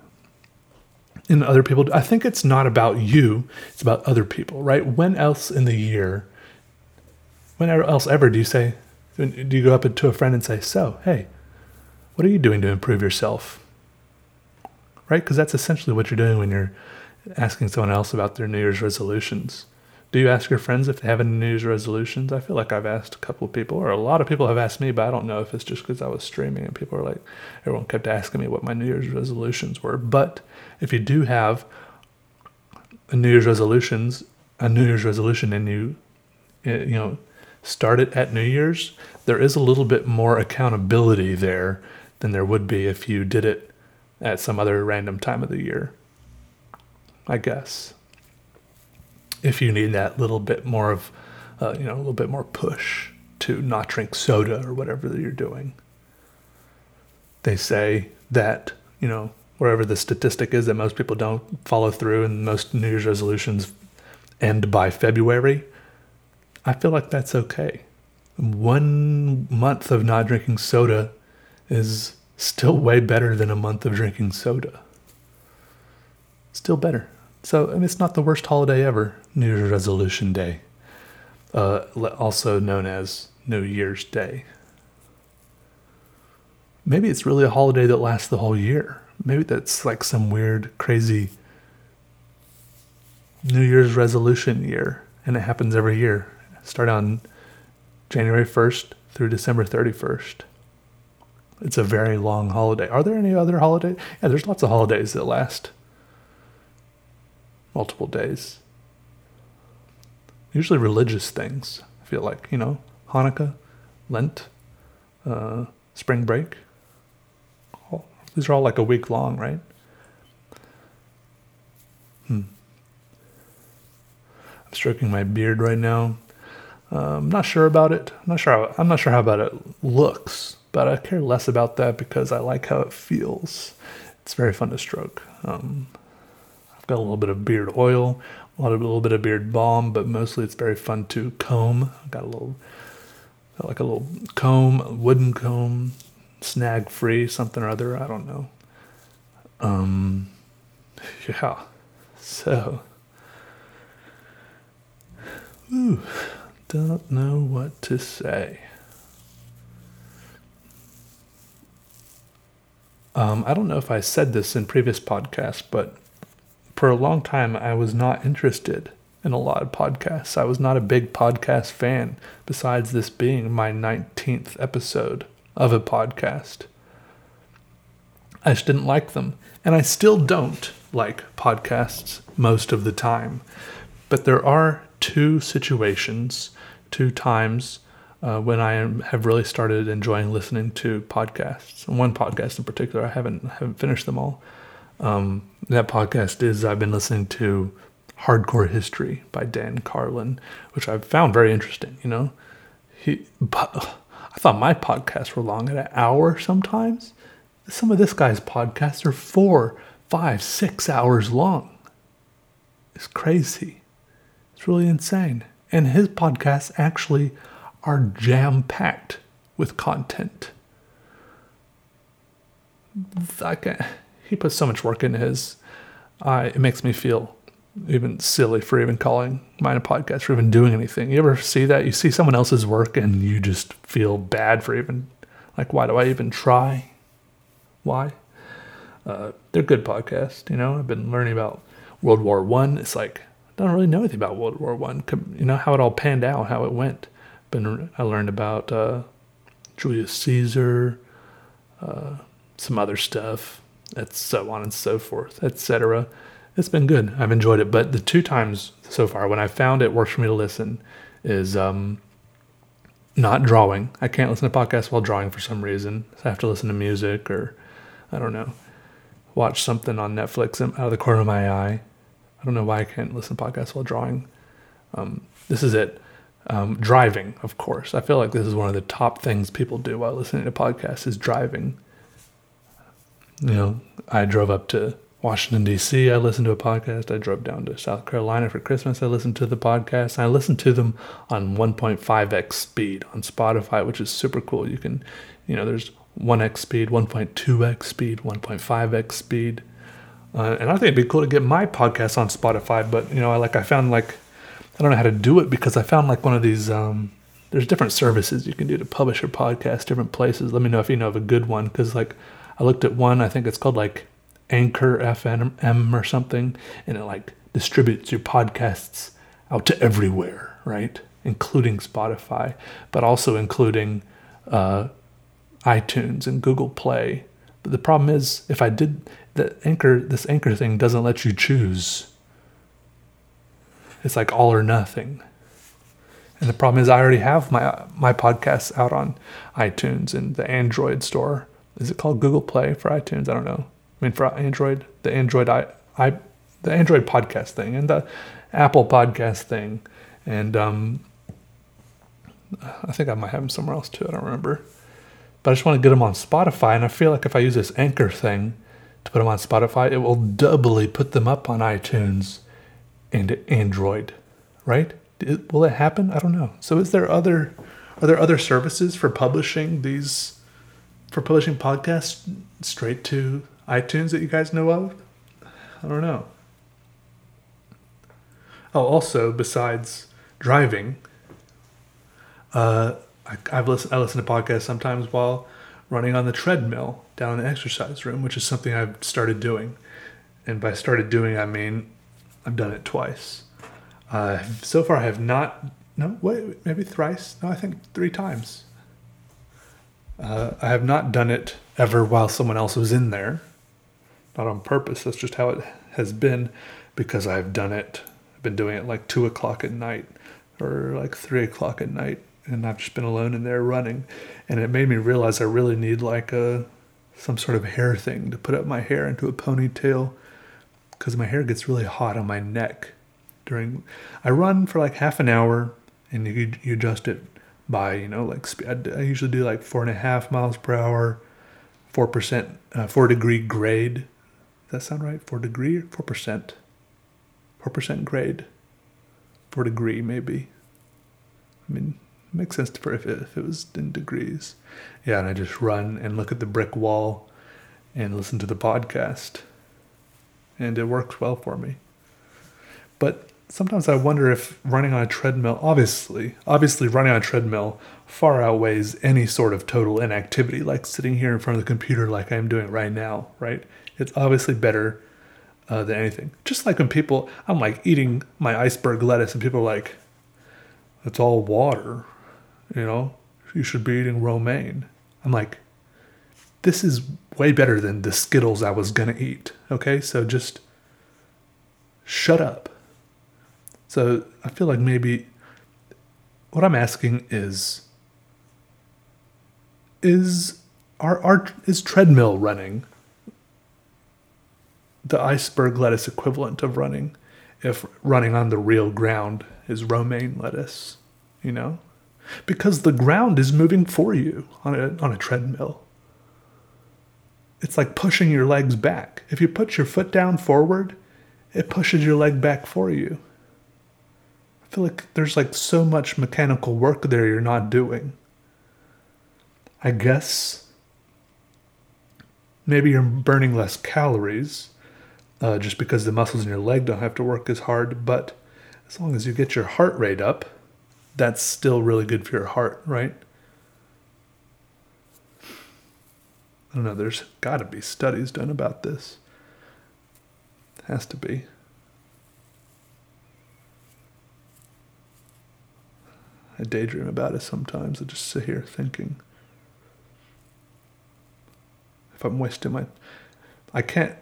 in other people. I think it's not about you; it's about other people, right? When else in the year, when else ever do you say, do you go up to a friend and say, "So, hey, what are you doing to improve yourself?" Right? Because that's essentially what you're doing when you're asking someone else about their New Year's resolutions. Do you ask your friends if they have any New Year's resolutions? I feel like I've asked a couple of people, or a lot of people have asked me, but I don't know if it's just because I was streaming and people are like, everyone kept asking me what my New Year's resolutions were. But if you do have a New Year's resolutions, a New Year's resolution, and you, eh, you know, start it at New Year's, there is a little bit more accountability there than there would be if you did it at some other random time of the year. I guess if you need that little bit more of, uh, you know, a little bit more push to not drink soda or whatever that you're doing. They say that, you know, wherever the statistic is that most people don't follow through and most New Year's resolutions end by February, I feel like that's okay. One month of not drinking soda is still way better than a month of drinking soda. Still better. So it's not the worst holiday ever, New Year's Resolution Day, uh, also known as New Year's Day. Maybe it's really a holiday that lasts the whole year. Maybe that's like some weird, crazy New Year's resolution year, and it happens every year. Start on January 1st through December 31st. It's a very long holiday. Are there any other holidays? Yeah, there's lots of holidays that last multiple days. Usually religious things, I feel like, you know, Hanukkah, Lent, uh, spring break. These are all like a week long, right? Hmm. I'm stroking my beard right now. I'm not sure about it. I'm not sure. How, I'm not sure how about it looks, but I care less about that because I like how it feels. It's very fun to stroke. Um, Got a little bit of beard oil, a lot of a little bit of beard balm, but mostly it's very fun to comb. Got a little, got like a little comb, wooden comb, snag free, something or other. I don't know. Um, yeah. So, ooh, don't know what to say. Um, I don't know if I said this in previous podcasts, but for a long time, I was not interested in a lot of podcasts. I was not a big podcast fan, besides this being my 19th episode of a podcast. I just didn't like them. And I still don't like podcasts most of the time. But there are two situations, two times uh, when I have really started enjoying listening to podcasts. And one podcast in particular, I haven't haven't finished them all. Um, that podcast is I've been listening to Hardcore History by Dan Carlin, which I've found very interesting. You know, he, but I thought my podcasts were long at an hour sometimes. Some of this guy's podcasts are four, five, six hours long. It's crazy. It's really insane. And his podcasts actually are jam packed with content. I can't he puts so much work into his. Uh, it makes me feel even silly for even calling mine a podcast for even doing anything. You ever see that? You see someone else's work and you just feel bad for even like, why do I even try? Why? Uh, they're good podcasts. You know, I've been learning about World War One. It's like I don't really know anything about World War One. You know how it all panned out, how it went. Been I learned about uh, Julius Caesar, uh, some other stuff, and so on and so forth, etc. It's been good. I've enjoyed it. But the two times so far when I found it works for me to listen is um, not drawing. I can't listen to podcasts while drawing for some reason. So I have to listen to music or I don't know, watch something on Netflix out of the corner of my eye. I don't know why I can't listen to podcasts while drawing. Um, this is it. Um, driving, of course. I feel like this is one of the top things people do while listening to podcasts is driving you know, I drove up to Washington, D.C., I listened to a podcast. I drove down to South Carolina for Christmas. I listened to the podcast. I listened to them on 1.5x speed on Spotify, which is super cool. You can, you know, there's 1x speed, 1.2x speed, 1.5x speed. Uh, and I think it'd be cool to get my podcast on Spotify, but you know, I like I found like I don't know how to do it because I found like one of these. Um, there's different services you can do to publish your podcast, different places. Let me know if you know of a good one because like I looked at one. I think it's called like Anchor FM or something, and it like distributes your podcasts out to everywhere, right? Including Spotify, but also including uh, iTunes and Google Play. But the problem is, if I did the anchor, this anchor thing doesn't let you choose. It's like all or nothing. And the problem is, I already have my my podcasts out on iTunes and the Android store. Is it called Google Play for iTunes? I don't know. I mean, for Android, the Android I, I the Android podcast thing and the Apple podcast thing, and um, I think I might have them somewhere else too. I don't remember, but I just want to get them on Spotify. And I feel like if I use this Anchor thing to put them on Spotify, it will doubly put them up on iTunes and Android, right? Will it happen? I don't know. So, is there other are there other services for publishing these for publishing podcasts straight to iTunes that you guys know of? I don't know. Oh, also, besides driving, uh, I, I've listened, I listen to podcasts sometimes while running on the treadmill down in the exercise room, which is something I've started doing. And by started doing, I mean I've done it twice. Uh, so far, I have not. No, wait, maybe thrice. No, I think three times. Uh, I have not done it ever while someone else was in there. Not on purpose. That's just how it has been because I've done it I've been doing it like two o'clock at night or like three o'clock at night, and I've just been alone in there running, and it made me realize I really need like a some sort of hair thing to put up my hair into a ponytail because my hair gets really hot on my neck during I run for like half an hour and you, you adjust it by you know like I usually do like four and a half miles per hour, four percent, uh, four degree grade. Does that sound right? Four degree, four percent. 4% grade four degree, maybe. I mean, it makes sense for if it, if it was in degrees. Yeah, and I just run and look at the brick wall and listen to the podcast. And it works well for me. But sometimes I wonder if running on a treadmill, obviously, obviously running on a treadmill far outweighs any sort of total inactivity, like sitting here in front of the computer like I'm doing right now, right? It's obviously better uh, than anything. Just like when people, I'm like eating my iceberg lettuce and people are like, it's all water, you know, you should be eating romaine. I'm like, this is way better than the Skittles I was to eat. Okay, so just shut up. So I feel like maybe what I'm asking is is our, our is treadmill running the iceberg lettuce equivalent of running if running on the real ground is romaine lettuce, you know? Because the ground is moving for you on a, on a treadmill. It's like pushing your legs back. If you put your foot down forward, it pushes your leg back for you. I feel like there's like so much mechanical work there you're not doing. I guess maybe you're burning less calories uh, just because the muscles in your leg don't have to work as hard. But as long as you get your heart rate up, that's still really good for your heart, right? I don't know, there's got to be studies done about this. Has to be. I daydream about it sometimes. I just sit here thinking. If I'm wasting my. I can't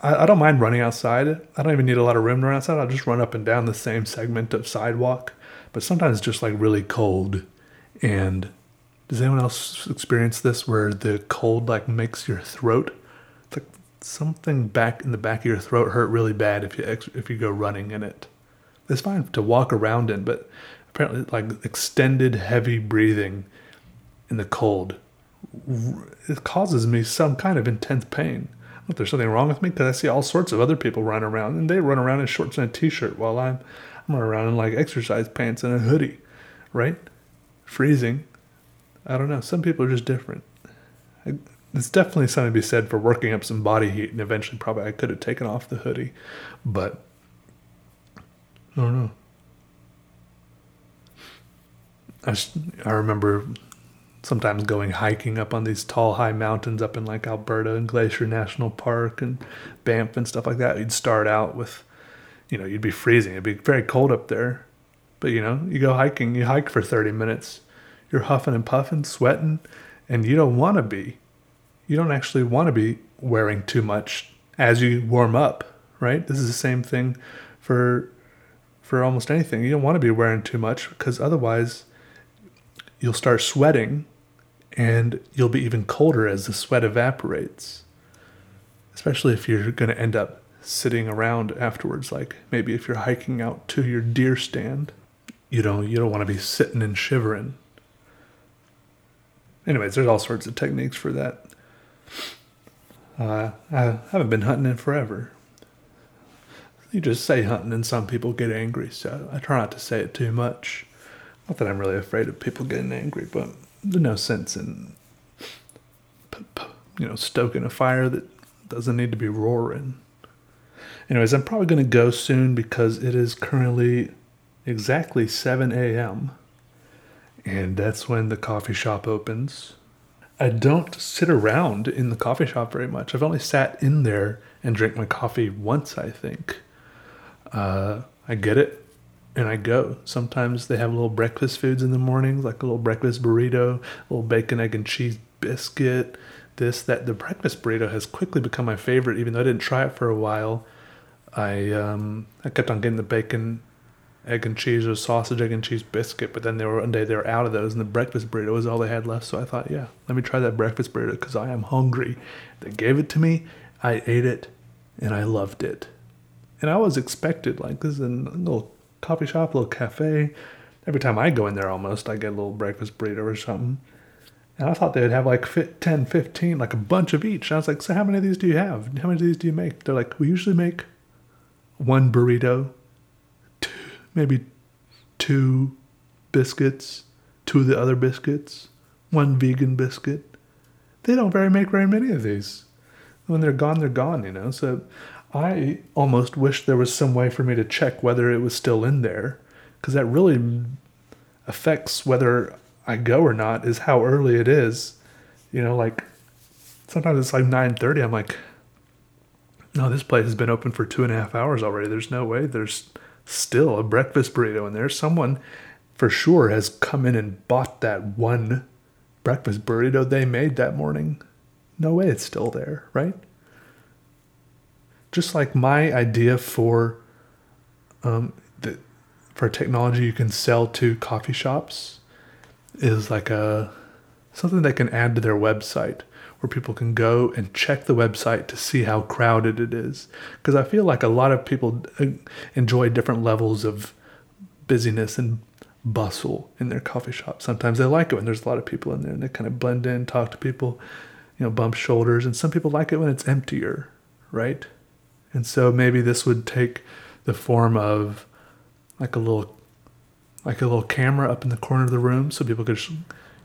I, I don't mind running outside. I don't even need a lot of room to run outside. I'll just run up and down the same segment of sidewalk. But sometimes it's just like really cold. And does anyone else experience this where the cold like makes your throat it's like something back in the back of your throat hurt really bad if you if you go running in it. It's fine to walk around in, but apparently like extended heavy breathing in the cold it causes me some kind of intense pain if there's something wrong with me because I see all sorts of other people run around and they run around in shorts and a t-shirt while I'm I'm running around in like exercise pants and a hoodie, right? Freezing. I don't know. Some people are just different. It's definitely something to be said for working up some body heat, and eventually, probably I could have taken off the hoodie, but I don't know. I, I remember sometimes going hiking up on these tall, high mountains up in like Alberta and Glacier National Park and Banff and stuff like that. You'd start out with, you know, you'd be freezing. It'd be very cold up there. But, you know, you go hiking, you hike for 30 minutes. You're huffing and puffing, sweating, and you don't want to be. You don't actually want to be wearing too much as you warm up, right? This is the same thing for for almost anything. You don't want to be wearing too much because otherwise you'll start sweating and you'll be even colder as the sweat evaporates. Especially if you're going to end up sitting around afterwards like maybe if you're hiking out to your deer stand, you don't you don't want to be sitting and shivering. Anyways, there's all sorts of techniques for that. Uh, I haven't been hunting in forever. You just say hunting and some people get angry, so I try not to say it too much. Not that I'm really afraid of people getting angry, but there's no sense in, you know, stoking a fire that doesn't need to be roaring. Anyways, I'm probably going to go soon because it is currently exactly 7 a.m. And that's when the coffee shop opens. I don't sit around in the coffee shop very much. I've only sat in there and drank my coffee once, I think. Uh, I get it and I go. Sometimes they have little breakfast foods in the mornings, like a little breakfast burrito, a little bacon, egg, and cheese biscuit, this, that. The breakfast burrito has quickly become my favorite, even though I didn't try it for a while. I um, I kept on getting the bacon, egg and cheese or sausage, egg and cheese biscuit, but then they were one day they were out of those, and the breakfast burrito was all they had left. So I thought, yeah, let me try that breakfast burrito because I am hungry. They gave it to me, I ate it, and I loved it. And I was expected like this is a little coffee shop, little cafe. Every time I go in there, almost I get a little breakfast burrito or something. And I thought they would have like fit 10, 15, like a bunch of each. And I was like, so how many of these do you have? How many of these do you make? They're like, we usually make one burrito, two, maybe two biscuits, two of the other biscuits, one vegan biscuit. They don't very make very many of these. When they're gone, they're gone, you know. So I almost wish there was some way for me to check whether it was still in there, because that really affects whether I go or not. Is how early it is. You know, like sometimes it's like nine thirty. I'm like, no, this place has been open for two and a half hours already. There's no way there's still a breakfast burrito in there. Someone for sure has come in and bought that one breakfast burrito they made that morning. No way it's still there, right? Just like my idea for um, the, for technology you can sell to coffee shops is like a something they can add to their website where people can go and check the website to see how crowded it is. Because I feel like a lot of people uh, enjoy different levels of busyness and bustle in their coffee shop. Sometimes they like it when there's a lot of people in there and they kind of blend in, talk to people, you know, bump shoulders. And some people like it when it's emptier, right? And so maybe this would take the form of like a little like a little camera up in the corner of the room so people could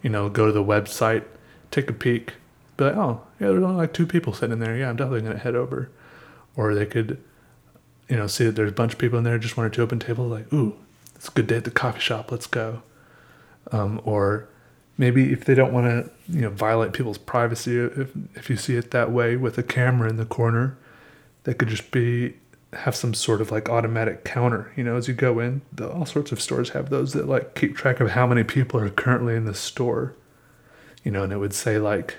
you know go to the website take a peek be like oh yeah there's only like two people sitting in there. Yeah i'm definitely going to head over. Or they could you know see that there's a bunch of people in there just one or two open tables like ooh it's a good day at the coffee shop. Let's go. Um, or maybe if they don't want to you know violate people's privacy if, if you see it that way with a camera in the corner they could just be have some sort of like automatic counter you know as you go in. The, all sorts of stores have those that like keep track of how many people are currently in the store. You know and it would say like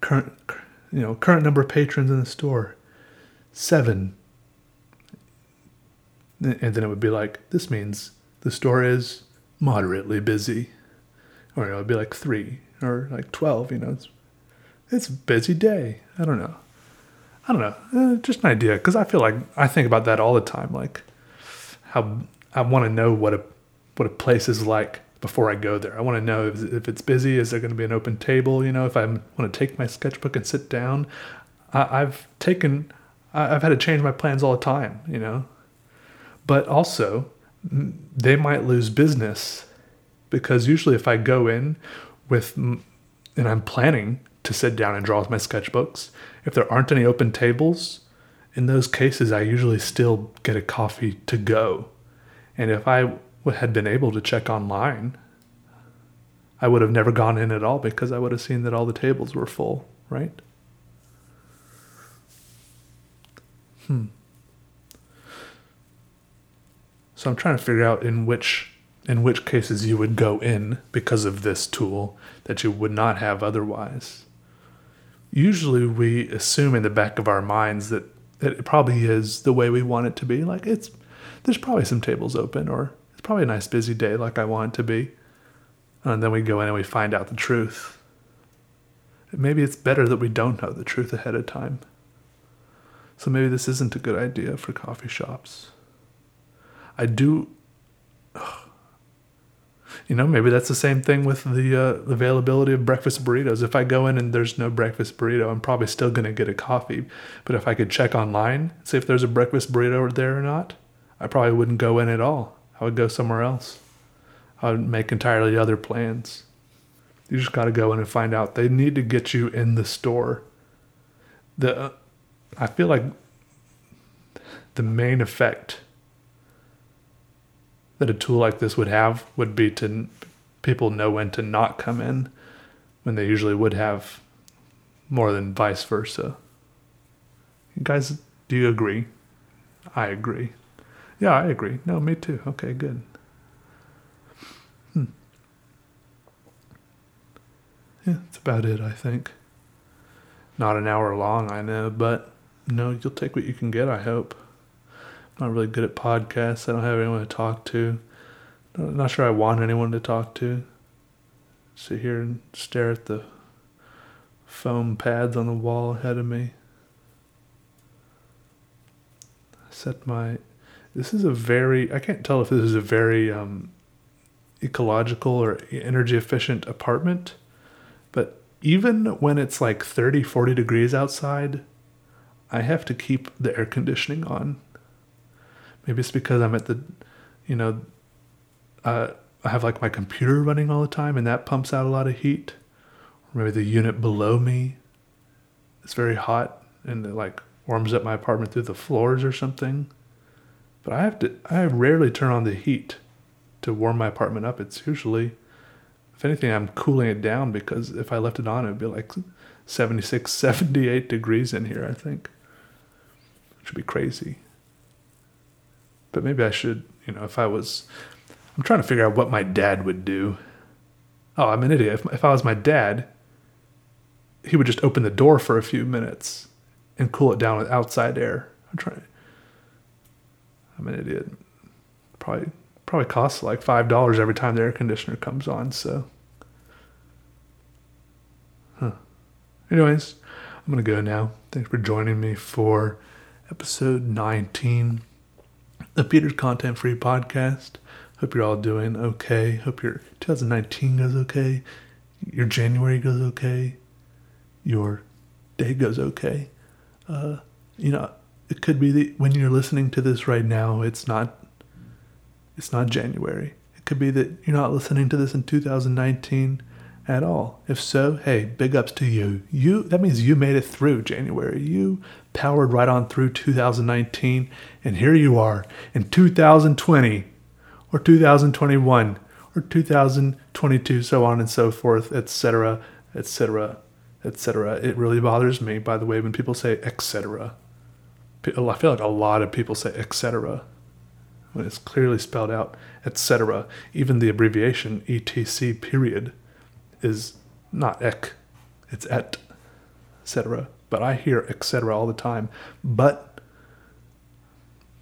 current you know current number of patrons in the store seven. And then it would be like this means the store is moderately busy. Or it would be like three or like 12 you know it's it's a busy day. I don't know I don't know, uh, just an idea because I feel like I think about that all the time. Like how I want to know what a what a place is like before I go there. I want to know if, if it's busy. Is there going to be an open table? You know, if I want to take my sketchbook and sit down. I, I've taken, I, I've had to change my plans all the time. You know, but also they might lose business because usually if I go in with and I'm planning to sit down and draw with my sketchbooks. If there aren't any open tables, in those cases, I usually still get a coffee to go. And if I had been able to check online, I would have never gone in at all because I would have seen that all the tables were full, right? Hmm. So I'm trying to figure out in which in which cases you would go in because of this tool that you would not have otherwise. Usually we assume in the back of our minds that, that it probably is the way we want it to be. Like it's there's probably some tables open or it's probably a nice busy day like I want it to be. And then we go in and we find out the truth. Maybe it's better that we don't know the truth ahead of time. So maybe this isn't a good idea for coffee shops. I do. You know, maybe that's the same thing with the uh, availability of breakfast burritos. If I go in and there's no breakfast burrito, I'm probably still going to get a coffee. But if I could check online, see if there's a breakfast burrito there or not, I probably wouldn't go in at all. I would go somewhere else. I would make entirely other plans. You just got to go in and find out. They need to get you in the store. The uh, I feel like the main effect that a tool like this would have would be to people know when to not come in when they usually would have more than vice versa. You guys, do you agree? I agree. Yeah, I agree. No, me too. Okay, good. Hmm. Yeah, that's about it, I think. Not an hour long, I know, but no, you'll take what you can get, I hope. Not really good at podcasts. I don't have anyone to talk to. I'm not sure I want anyone to talk to. Sit here and stare at the foam pads on the wall ahead of me. Set my. This is a very. I can't tell if this is a very um, ecological or energy efficient apartment, but even when it's like 30, 40 degrees outside, I have to keep the air conditioning on. Maybe it's because I'm at the, you know, uh, I have like my computer running all the time and that pumps out a lot of heat. Or maybe the unit below me is very hot and it like warms up my apartment through the floors or something. But I have to, I rarely turn on the heat to warm my apartment up. It's usually, if anything, I'm cooling it down because if I left it on, it would be like 76, 78 degrees in here, I think. Which would be crazy. But maybe I should, you know, if I was I'm trying to figure out what my dad would do. Oh, I'm an idiot. If, if I was my dad, he would just open the door for a few minutes and cool it down with outside air. I'm trying. I'm an idiot. Probably probably costs like five dollars every time the air conditioner comes on. So, huh. Anyways, I'm gonna go now. Thanks for joining me for episode 19 the Peter's Content Free Podcast. Hope you're all doing okay. Hope your 2019 goes okay. Your January goes okay. Your day goes okay. Uh, you know, it could be that when you're listening to this right now, it's not. It's not January. It could be that you're not listening to this in 2019 at all. If so, hey, big ups to you. You that means you made it through January. You powered right on through 2019 and here you are in 2020 or 2021 or 2022, so on and so forth, etc., etc., etc. It really bothers me, by the way, when people say etc. Oh, I feel like a lot of people say etc. when it's clearly spelled out, etc. Even the abbreviation etc. period is not ec, it's et, etc. But I hear etc. all the time. But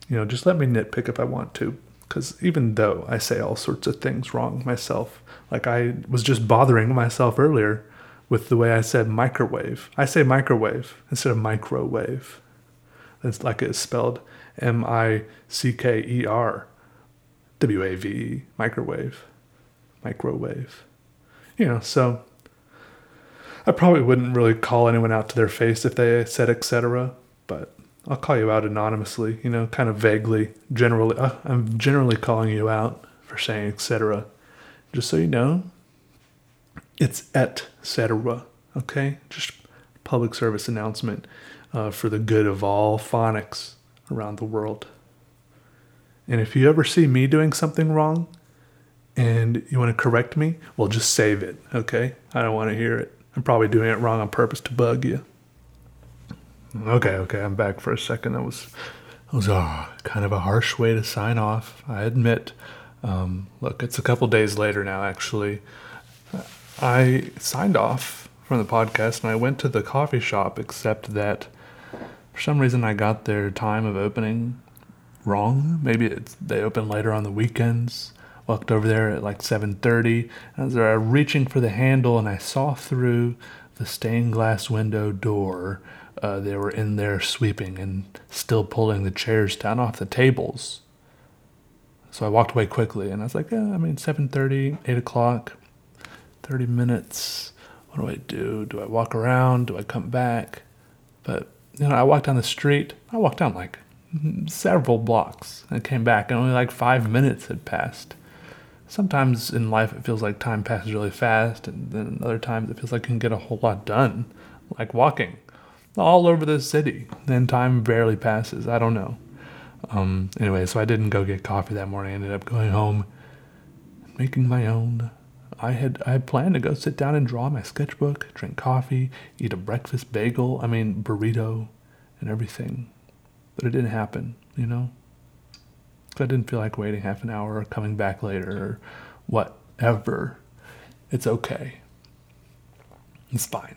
you know, just let me nitpick if I want to because even though I say all sorts of things wrong myself, like I was just bothering myself earlier with the way I said microwave. I say microwave instead of microwave. It's like it's spelled M I C K E R W A V E, microwave. Microwave. You know, so I probably wouldn't really call anyone out to their face if they said etc. But I'll call you out anonymously, you know, kind of vaguely, generally. Uh, I'm generally calling you out for saying etc. Just so you know, it's et cetera, Okay, just public service announcement uh, for the good of all phonics around the world. And if you ever see me doing something wrong and you want to correct me, well, just save it, okay? I don't want to hear it. I'm probably doing it wrong on purpose to bug you. Okay, okay, I'm back for a second. That was, that was uh, kind of a harsh way to sign off, I admit. Um, look, it's a couple days later now, actually. I signed off from the podcast and I went to the coffee shop, except that for some reason I got their time of opening wrong. Maybe they open later on the weekends. Walked over there at like 7:30. As I was reaching for the handle, and I saw through the stained glass window door. Uh, they were in there sweeping and still pulling the chairs down off the tables. So I walked away quickly, and I was like, yeah, I mean, 7:30, 8 o'clock, 30 minutes. What do I do? Do I walk around? Do I come back? But you know, I walked down the street. I walked down like several blocks and came back, and only like five minutes had passed. Sometimes in life it feels like time passes really fast, and then other times it feels like you can get a whole lot done, like walking all over the city. Then time barely passes. I don't know. Um, anyway, so I didn't go get coffee that morning. I ended up going home, making my own. I had I had planned to go sit down and draw my sketchbook, drink coffee, eat a breakfast bagel. I mean burrito, and everything, but it didn't happen. You know. I didn't feel like waiting half an hour or coming back later or whatever. It's okay. It's fine.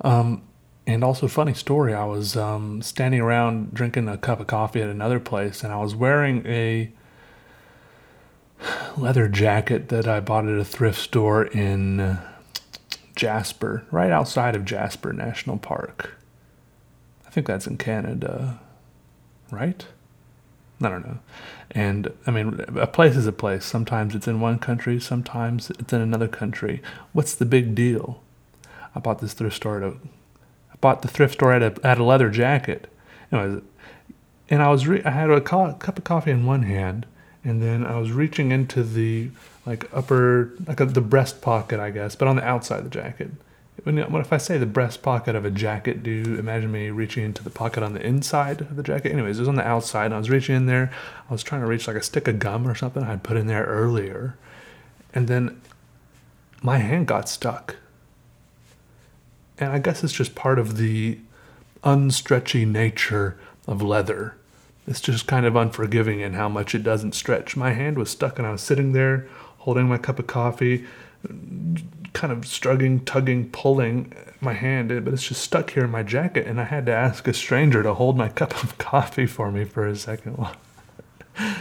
Um, and also, funny story. I was um, standing around drinking a cup of coffee at another place, and I was wearing a leather jacket that I bought at a thrift store in Jasper, right outside of Jasper National Park. I think that's in Canada, right? I don't know. And I mean, a place is a place. Sometimes it's in one country, sometimes it's in another country. What's the big deal? I bought this thrift store at a, I bought the thrift store at a, at a leather jacket. Anyways, and I was re- I had a co- cup of coffee in one hand, and then I was reaching into the like upper like a, the breast pocket, I guess, but on the outside of the jacket. When, what if I say the breast pocket of a jacket? Do you imagine me reaching into the pocket on the inside of the jacket? Anyways, it was on the outside. And I was reaching in there. I was trying to reach like a stick of gum or something I'd put in there earlier, and then my hand got stuck. And I guess it's just part of the unstretchy nature of leather. It's just kind of unforgiving in how much it doesn't stretch. My hand was stuck, and I was sitting there holding my cup of coffee, kind of struggling, tugging, pulling my hand, but it's just stuck here in my jacket, and I had to ask a stranger to hold my cup of coffee for me for a second while,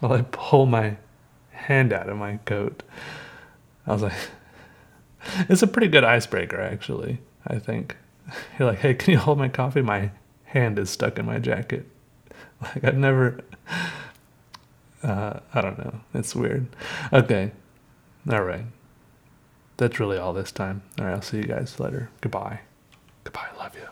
while I pull my hand out of my coat. I was like, it's a pretty good icebreaker, actually, I think. You're like, hey, can you hold my coffee? My hand is stuck in my jacket. Like, I've never, uh, I don't know. It's weird. Okay. All right that's really all this time. All right, I'll see you guys later. Goodbye. Goodbye. Love you.